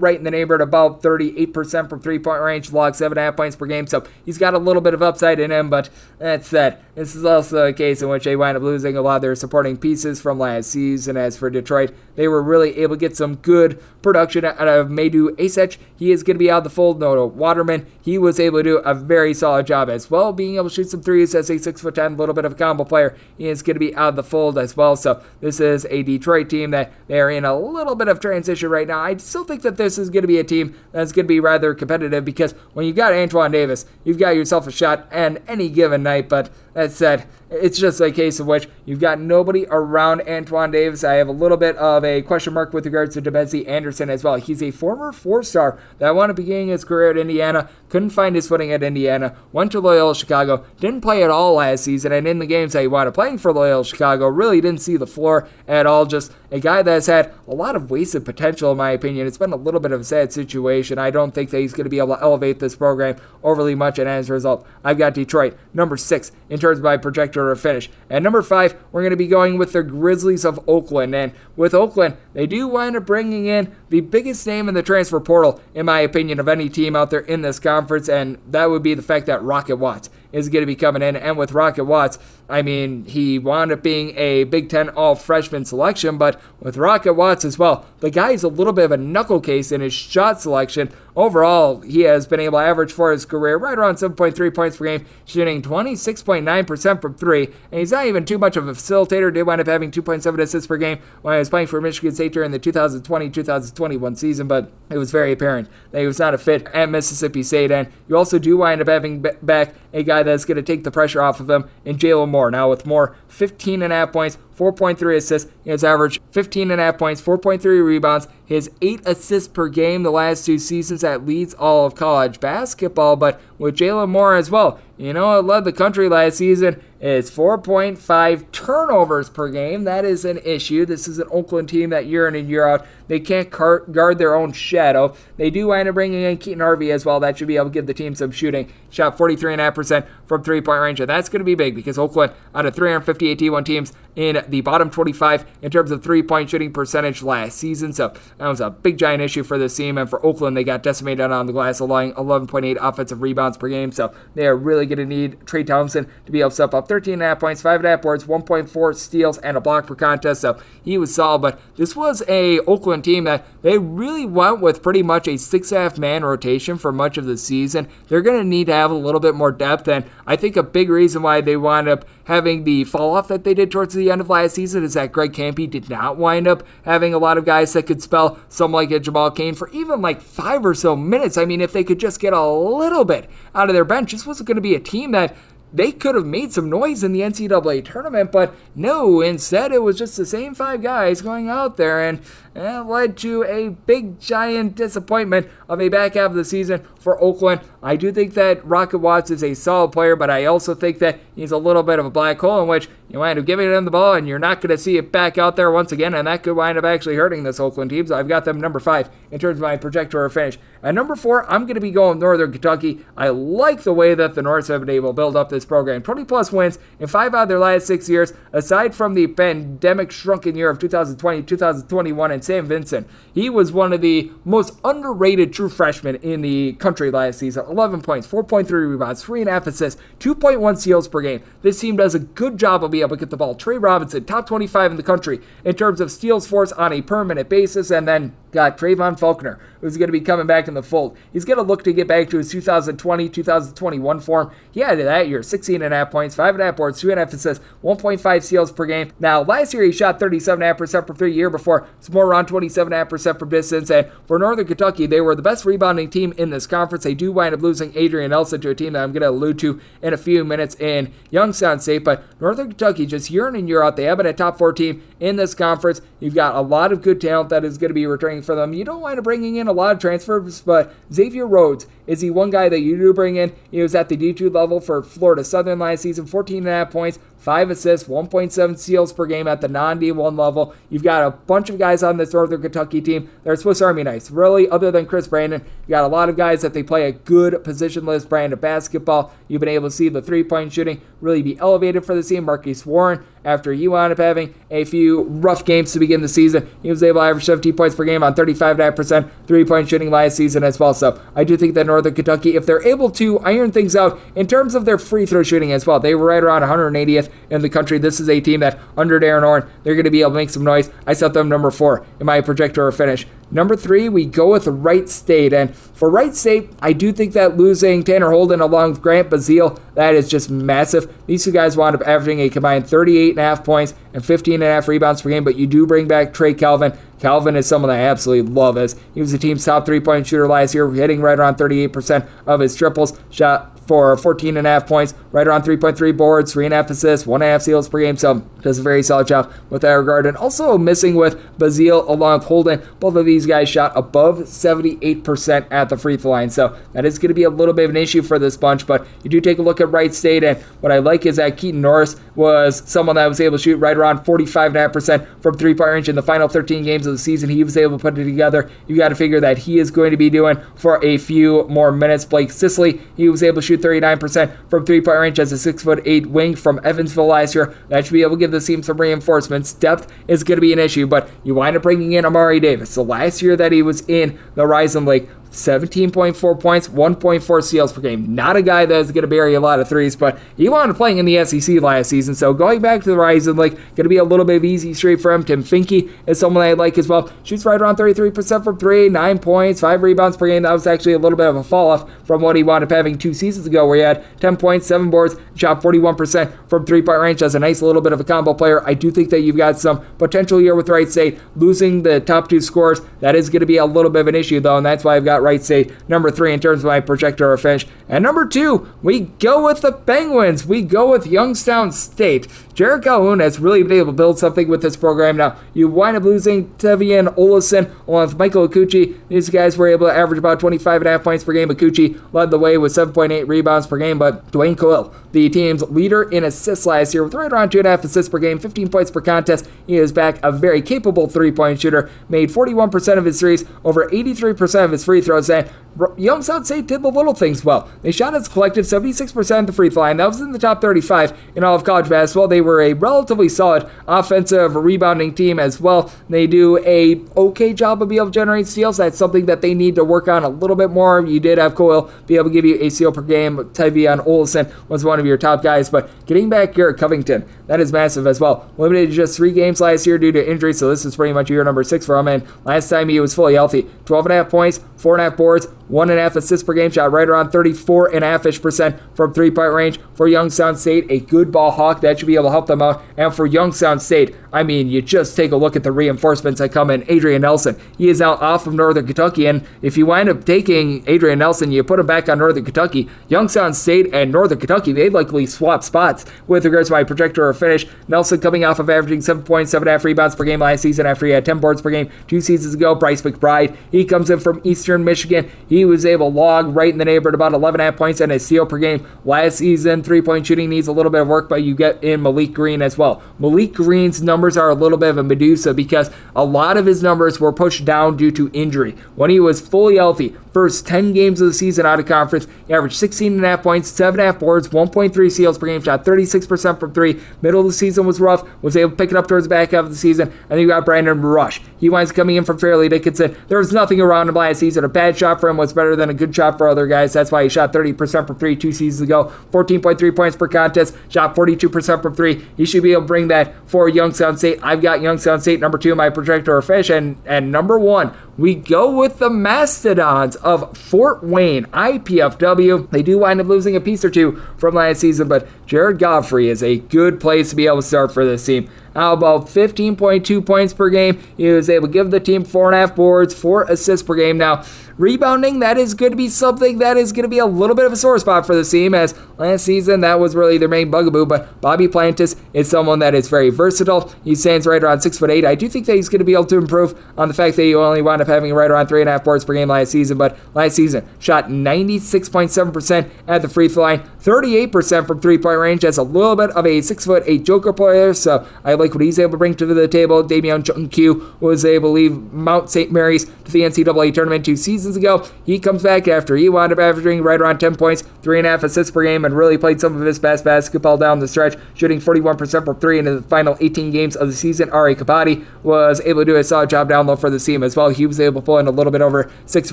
right in the neighborhood about 38% from three point range, log 7.5 points per game. So he's got a little bit of upside in him, but that said, this is also a case in which they wind up losing a lot of their supporting pieces from last season. As for Detroit, they were really able to get some good production out of Madut Akec. He is going to be out of the fold. Noah Waterman, he was able to do a very solid job as well, being able to shoot some threes as a 6'10, little bit of a combo player. He is going to be out of the fold as well. So this is a Detroit team that they are in a little bit of transition right now. I still think that this is going to be a team that's going to be rather competitive because when you've got Antoine Davis, you've got yourself a shot and any given night. But that said, it's just a case of which you've got nobody around Antoine Davis. I have a little bit of a question mark with regards to Damezi Anderson as well. He's a former four star that wanted to begin his career at Indiana, couldn't find his footing at Indiana, went to Loyola Chicago, didn't play at all last season, and in the games that he wanted playing for Loyola Chicago, really didn't see the floor at all. Just a guy that's had a lot of wasted potential, in my opinion. It's been a little bit of a sad situation. I don't think that he's going to be able to elevate this program overly much, and as a result, I've got Detroit number six in terms my projector or finish. At number five, we're going to be going with the Grizzlies of Oakland. And with Oakland, they do wind up bringing in the biggest name in the transfer portal, in my opinion, of any team out there in this conference, and that would be the fact that Rocket Watts is going to be coming in. And with Rocket Watts, I mean, he wound up being a Big Ten all freshman selection, but with Rocket Watts as well, the guy is a little bit of a knuckle case in his shot selection. Overall, he has been able to average for his career right around 7.3 points per game, shooting 26.9% from three. And he's not even too much of a facilitator. Did wind up having 2.7 assists per game when he was playing for Michigan State during the 2020 2021 season, but it was very apparent that he was not a fit at Mississippi State. And you also do wind up having back a guy that's going to take the pressure off of him in Jalen Moore. Now, with Moore, 15 and a half points, 4.3 assists. He has averaged 15 and a half points, 4.3 rebounds. His eight assists per game the last two seasons that leads all of college basketball. But with Jalen Moore as well, you know, it led the country last season. It's 4.5 turnovers per game. That is an issue. This is an Oakland team that year in and year out, they can't guard their own shadow. They do wind up bringing in Keaton Hervey as well. That should be able to give the team some shooting. Shot 43.5% from three point range. And that's going to be big because Oakland, out of 358 D1 teams in the bottom 25 in terms of three point shooting percentage last season. So that was a big, giant issue for this team. And for Oakland, they got decimated on the glass, allowing 11.8 offensive rebounds per game. So they are really going to need Trey Thompson to be able to step up 13.5 points, 5.5 boards, 1.4 steals, and a block per contest. So he was solid. But this was a Oakland team that they really went with pretty much a six half man rotation for much of the season. They're going to need to have a little bit more depth. And I think a big reason why they wound up having the fall off that they did towards the end of last season is that Greg Kampe did not wind up having a lot of guys that could spell some like a Jamal Cain for even like five or so minutes. I mean, if they could just get a little bit out of their bench, this was going to be a team that they could have made some noise in the NCAA tournament, but no, instead it was just the same five guys going out there, and it led to a big, giant disappointment of a back half of the season for Oakland. I do think that Rocket Watts is a solid player, but I also think that he's a little bit of a black hole in which you wind up giving them the ball and you're not going to see it back out there once again, and that could wind up actually hurting this Oakland team. So I've got them number five in terms of my projector finish. At number four, I'm going to be going Northern Kentucky. I like the way that the Norse have been able to build up this program. 20 plus wins in five out of their last six years, aside from the pandemic shrunken year of 2020, 2021, and Sam Vincent. He was one of the most underrated true freshmen in the country last season. 11 points, 4.3 rebounds, 3.5 assists, 2.1 steals per game. This team does a good job of being able to get the ball. Trey Robinson, top 25 in the country in terms of steals force on a permanent basis, and then got Trevon Faulkner, who's going to be coming back in the fold. He's going to look to get back to his 2020 2021 form. He had that year 16.5 points, 5.5 boards, 2.5 assists, 1.5 steals per game. Now, last year he shot 37.5% for three, year before, it's more around 27.5% for distance. And for Northern Kentucky, they were the best rebounding team in this conference. They do wind up losing Adrian Nelson to a team that I'm going to allude to in a few minutes in Youngstown State. But Northern Kentucky, just year in and year out, they have been a top four team in this conference. You've got a lot of good talent that is going to be returning for them. You don't wind up bringing in a lot of transfers, but Xavier Rhodes is the one guy that you do bring in. He was at the D2 level for Florida Southern last season, 14.5 points, 5 assists, 1.7 steals per game at the non D1 level. You've got a bunch of guys on this Northern Kentucky team. They're Swiss Army knives. Really, other than Chris Brandon, you got a lot of guys that they play a good positionless brand of basketball. You've been able to see the three point shooting really be elevated for the team. Marques Warrick, after he wound up having a few rough games to begin the season, he was able to average 17 points per game on 35.5% three point shooting last season as well. So I do think that Northern Kentucky, if they're able to iron things out in terms of their free throw shooting as well, they were right around 180th in the country. This is a team that, under Darrin Horn, they're going to be able to make some noise. I set them number four in my projector finish. Number three, we go with Wright State. And for Wright State, I do think that losing Tanner Holden along with Grant Basile, that is just massive. These two guys wound up averaging a combined 38.5 points and 15.5 rebounds per game, but you do bring back Trey Calvin. Calvin is someone I absolutely love as he was the team's top three point shooter last year, hitting right around 38% of his triples. Shot for 14 and a half points, right around 3.3 boards, three and a half assists, one and a half steals per game. So does a very solid job with that regard. And also missing with Basile along with Holden. Both of these guys shot above 78% at the free throw line. So that is going to be a little bit of an issue for this bunch. But you do take a look at Wright State, and what I like is that Keaton Norris was someone that was able to shoot right around 45.5% from three point range in the final 13 games of the season. He was able to put it together. You got to figure that he is going to be doing for a few more minutes. Blake Sisley, he was able to shoot 39% from three point range as a six foot eight wing from Evansville last year. That should be able to give the team some reinforcements. Depth is going to be an issue, but you wind up bringing in Amari Davis. The last year that he was in the Horizon League, 17.4 points, 1.4 steals per game. Not a guy that's going to bury a lot of threes, but he wanted playing in the SEC last season. So going back to the Horizon League, going to be a little bit of easy street for him. Tim Finke is someone I like as well. Shoots right around 33% from three, nine points, five rebounds per game. That was actually a little bit of a fall off from what he wound up having two seasons ago, where he had 10 points, seven boards, shot 41% from three point range. That's a nice little bit of a combo player. I do think that you've got some potential here with Wright State. Losing the top two scores, that is going to be a little bit of an issue, though, and that's why I've got Wright State number three in terms of my projector finish. And number two, we go with the Penguins. We go with Youngstown State. Jerrod Calhoun has really been able to build something with this program. Now, you wind up losing Tevian Olison along with Michael Akuchie. These guys were able to average about 25.5 points per game. Akuchie led the way with 7.8 rebounds per game, but Dwayne Cohill, the team's leader in assists last year, with right around 2.5 assists per game, 15 points per contest. He is back a very capable three point shooter, made 41% of his threes, over 83% of his free throws, and Youngstown State did the little things well. They shot as collective 76% at the free throw line. That was in the top 35 in all of college basketball. They were a relatively solid offensive rebounding team as well. They do a okay job of being able to generate steals. That's something that they need to work on a little bit more. You did have Cohill be able to give you a steal per game. Tyvion Olson was one of your top guys, but getting back here at Covington, that is massive as well. Limited to just three games last year due to injury, so this is pretty much year number six for him. And last time he was fully healthy, 12 and a half points, four and a half boards, one and a half assists per game, shot right around 34 and a half ish percent from three point range. For Youngstown State, a good ball hawk that should be able to help them out. And for Youngstown State, I mean, you just take a look at the reinforcements that come in. Adrian Nelson, he is now off of Northern Kentucky, and if you wind up taking Adrian Nelson, you put him back on Northern Kentucky. Youngstown State and Northern Kentucky, they likely swap spots with regards to my projector or finish. Nelson coming off of averaging 7.7 rebounds per game last season after he had 10 boards per game two seasons ago. Bryce McBride, he comes in from Eastern Michigan. He was able to log right in the neighborhood about 11 half points and a steal per game last season. Three point shooting needs a little bit of work, but you get in Malek Green as well. Malek Green's numbers are a little bit of a Medusa because a lot of his numbers were pushed down due to injury. When he was fully healthy, first 10 games of the season out of conference, he averaged 16.5 points, 7.5 boards, 1.3 steals per game, shot 36% from three. Middle of the season was rough, was able to pick it up towards the back half of the season. And then you got Brandon Rush. He winds up coming in from Fairleigh Dickinson. There was nothing around him last season. A bad shot for him was better than a good shot for other guys. That's why he shot 30% from three two seasons ago, 14.3 points per contest, shot 42% from three. He should be able to bring that for Youngstown State. I've got Youngstown State number two in my projector of fish, and, and number one, we go with the Mastodons of Fort Wayne, IPFW. They do wind up losing a piece or two from last season, but Jarred Godfrey is a good place to be able to start for this team. How about 15.2 points per game? He was able to give the team four and a half boards, four assists per game. Now, Rebounding, that is going to be something that is going to be a little bit of a sore spot for the team, as last season that was really their main bugaboo. But Bobby Planutis is someone that is very versatile. He stands right around six foot eight. I do think that he's going to be able to improve on the fact that he only wound up having right around three and a half boards per game last season. But last season, shot 96.7% at the free throw line, 38% from three point range. That's a little bit of a six foot eight Joker player, so I like what he's able to bring to the table. Damian Q was able to leave Mount St. Mary's to the NCAA tournament two seasons ago. He comes back after he wound up averaging right around 10 points, three and a half assists per game, and really played some of his best basketball down the stretch, shooting 41% from three in the final 18 games of the season. Ra Kpedi was able to do a solid job down low for the team as well. He was able to pull in a little bit over six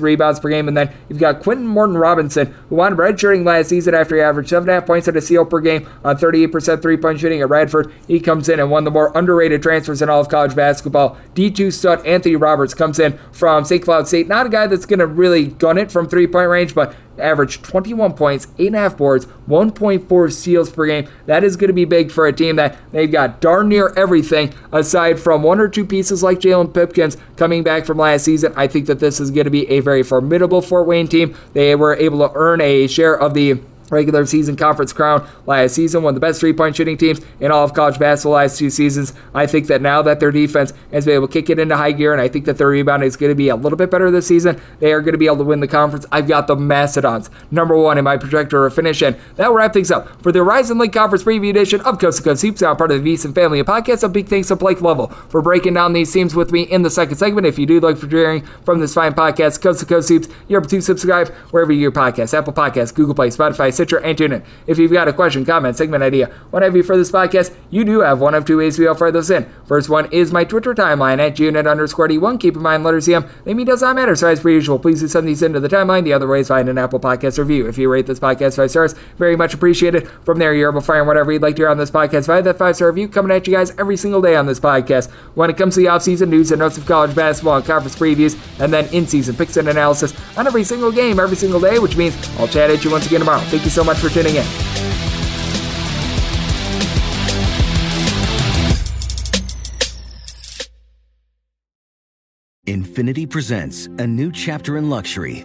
rebounds per game, and then you've got Quinton Morton Robinson, who wound up redshirting last season after he averaged seven and a half points and a steal per game on 38% three point shooting at Radford. He comes in and one of the more underrated transfers in all of college basketball. D2 stud Anthony Roberts comes in from St. Cloud State. Not a guy that's going to really gun it from three point range, but averaged 21 points, 8.5 boards, 1.4 steals per game. That is going to be big for a team that they've got darn near everything aside from one or two pieces like Jalen Pipkins coming back from last season. I think that this is going to be a very formidable Fort Wayne team. They were able to earn a share of the regular season conference crown last season, one of the best three point shooting teams in all of college basketball last two seasons. I think that now that their defense has been able to kick it into high gear, and I think that their rebound is going to be a little bit better this season, they are going to be able to win the conference. I've got the Mastodons number one in my projector of finish, and that will wrap things up for the Horizon League Conference preview edition of Coast to Coast Hoops, now part of the VSiN family of podcasts. A big thanks to Blake Lovell for breaking down these teams with me in the second segment. If you do like for hearing from this fine podcast, Coast to Coast Hoops, you're able to subscribe wherever you your podcasts, Apple Podcasts, Google Play, Spotify, Stitcher, and TuneIn. If you've got a question, comment, segment idea, what have you for this podcast, you do have one of two ways to able fire those in. First one is my Twitter timeline at GUNet underscore D1. Keep in mind, letters CM, they mean does not matter. So as per usual, please do send these into the timeline. The other way is find an Apple Podcast review. If you rate this podcast five stars, very much appreciated. From there, you're able to find whatever you'd like to hear on this podcast via that five star review coming at you guys every single day on this podcast. When it comes to the offseason news and notes of college basketball and conference previews, and then in season picks and analysis on every single game every single day, which means I'll chat at you once again tomorrow. You so much for tuning in. Infiniti presents a new chapter in luxury,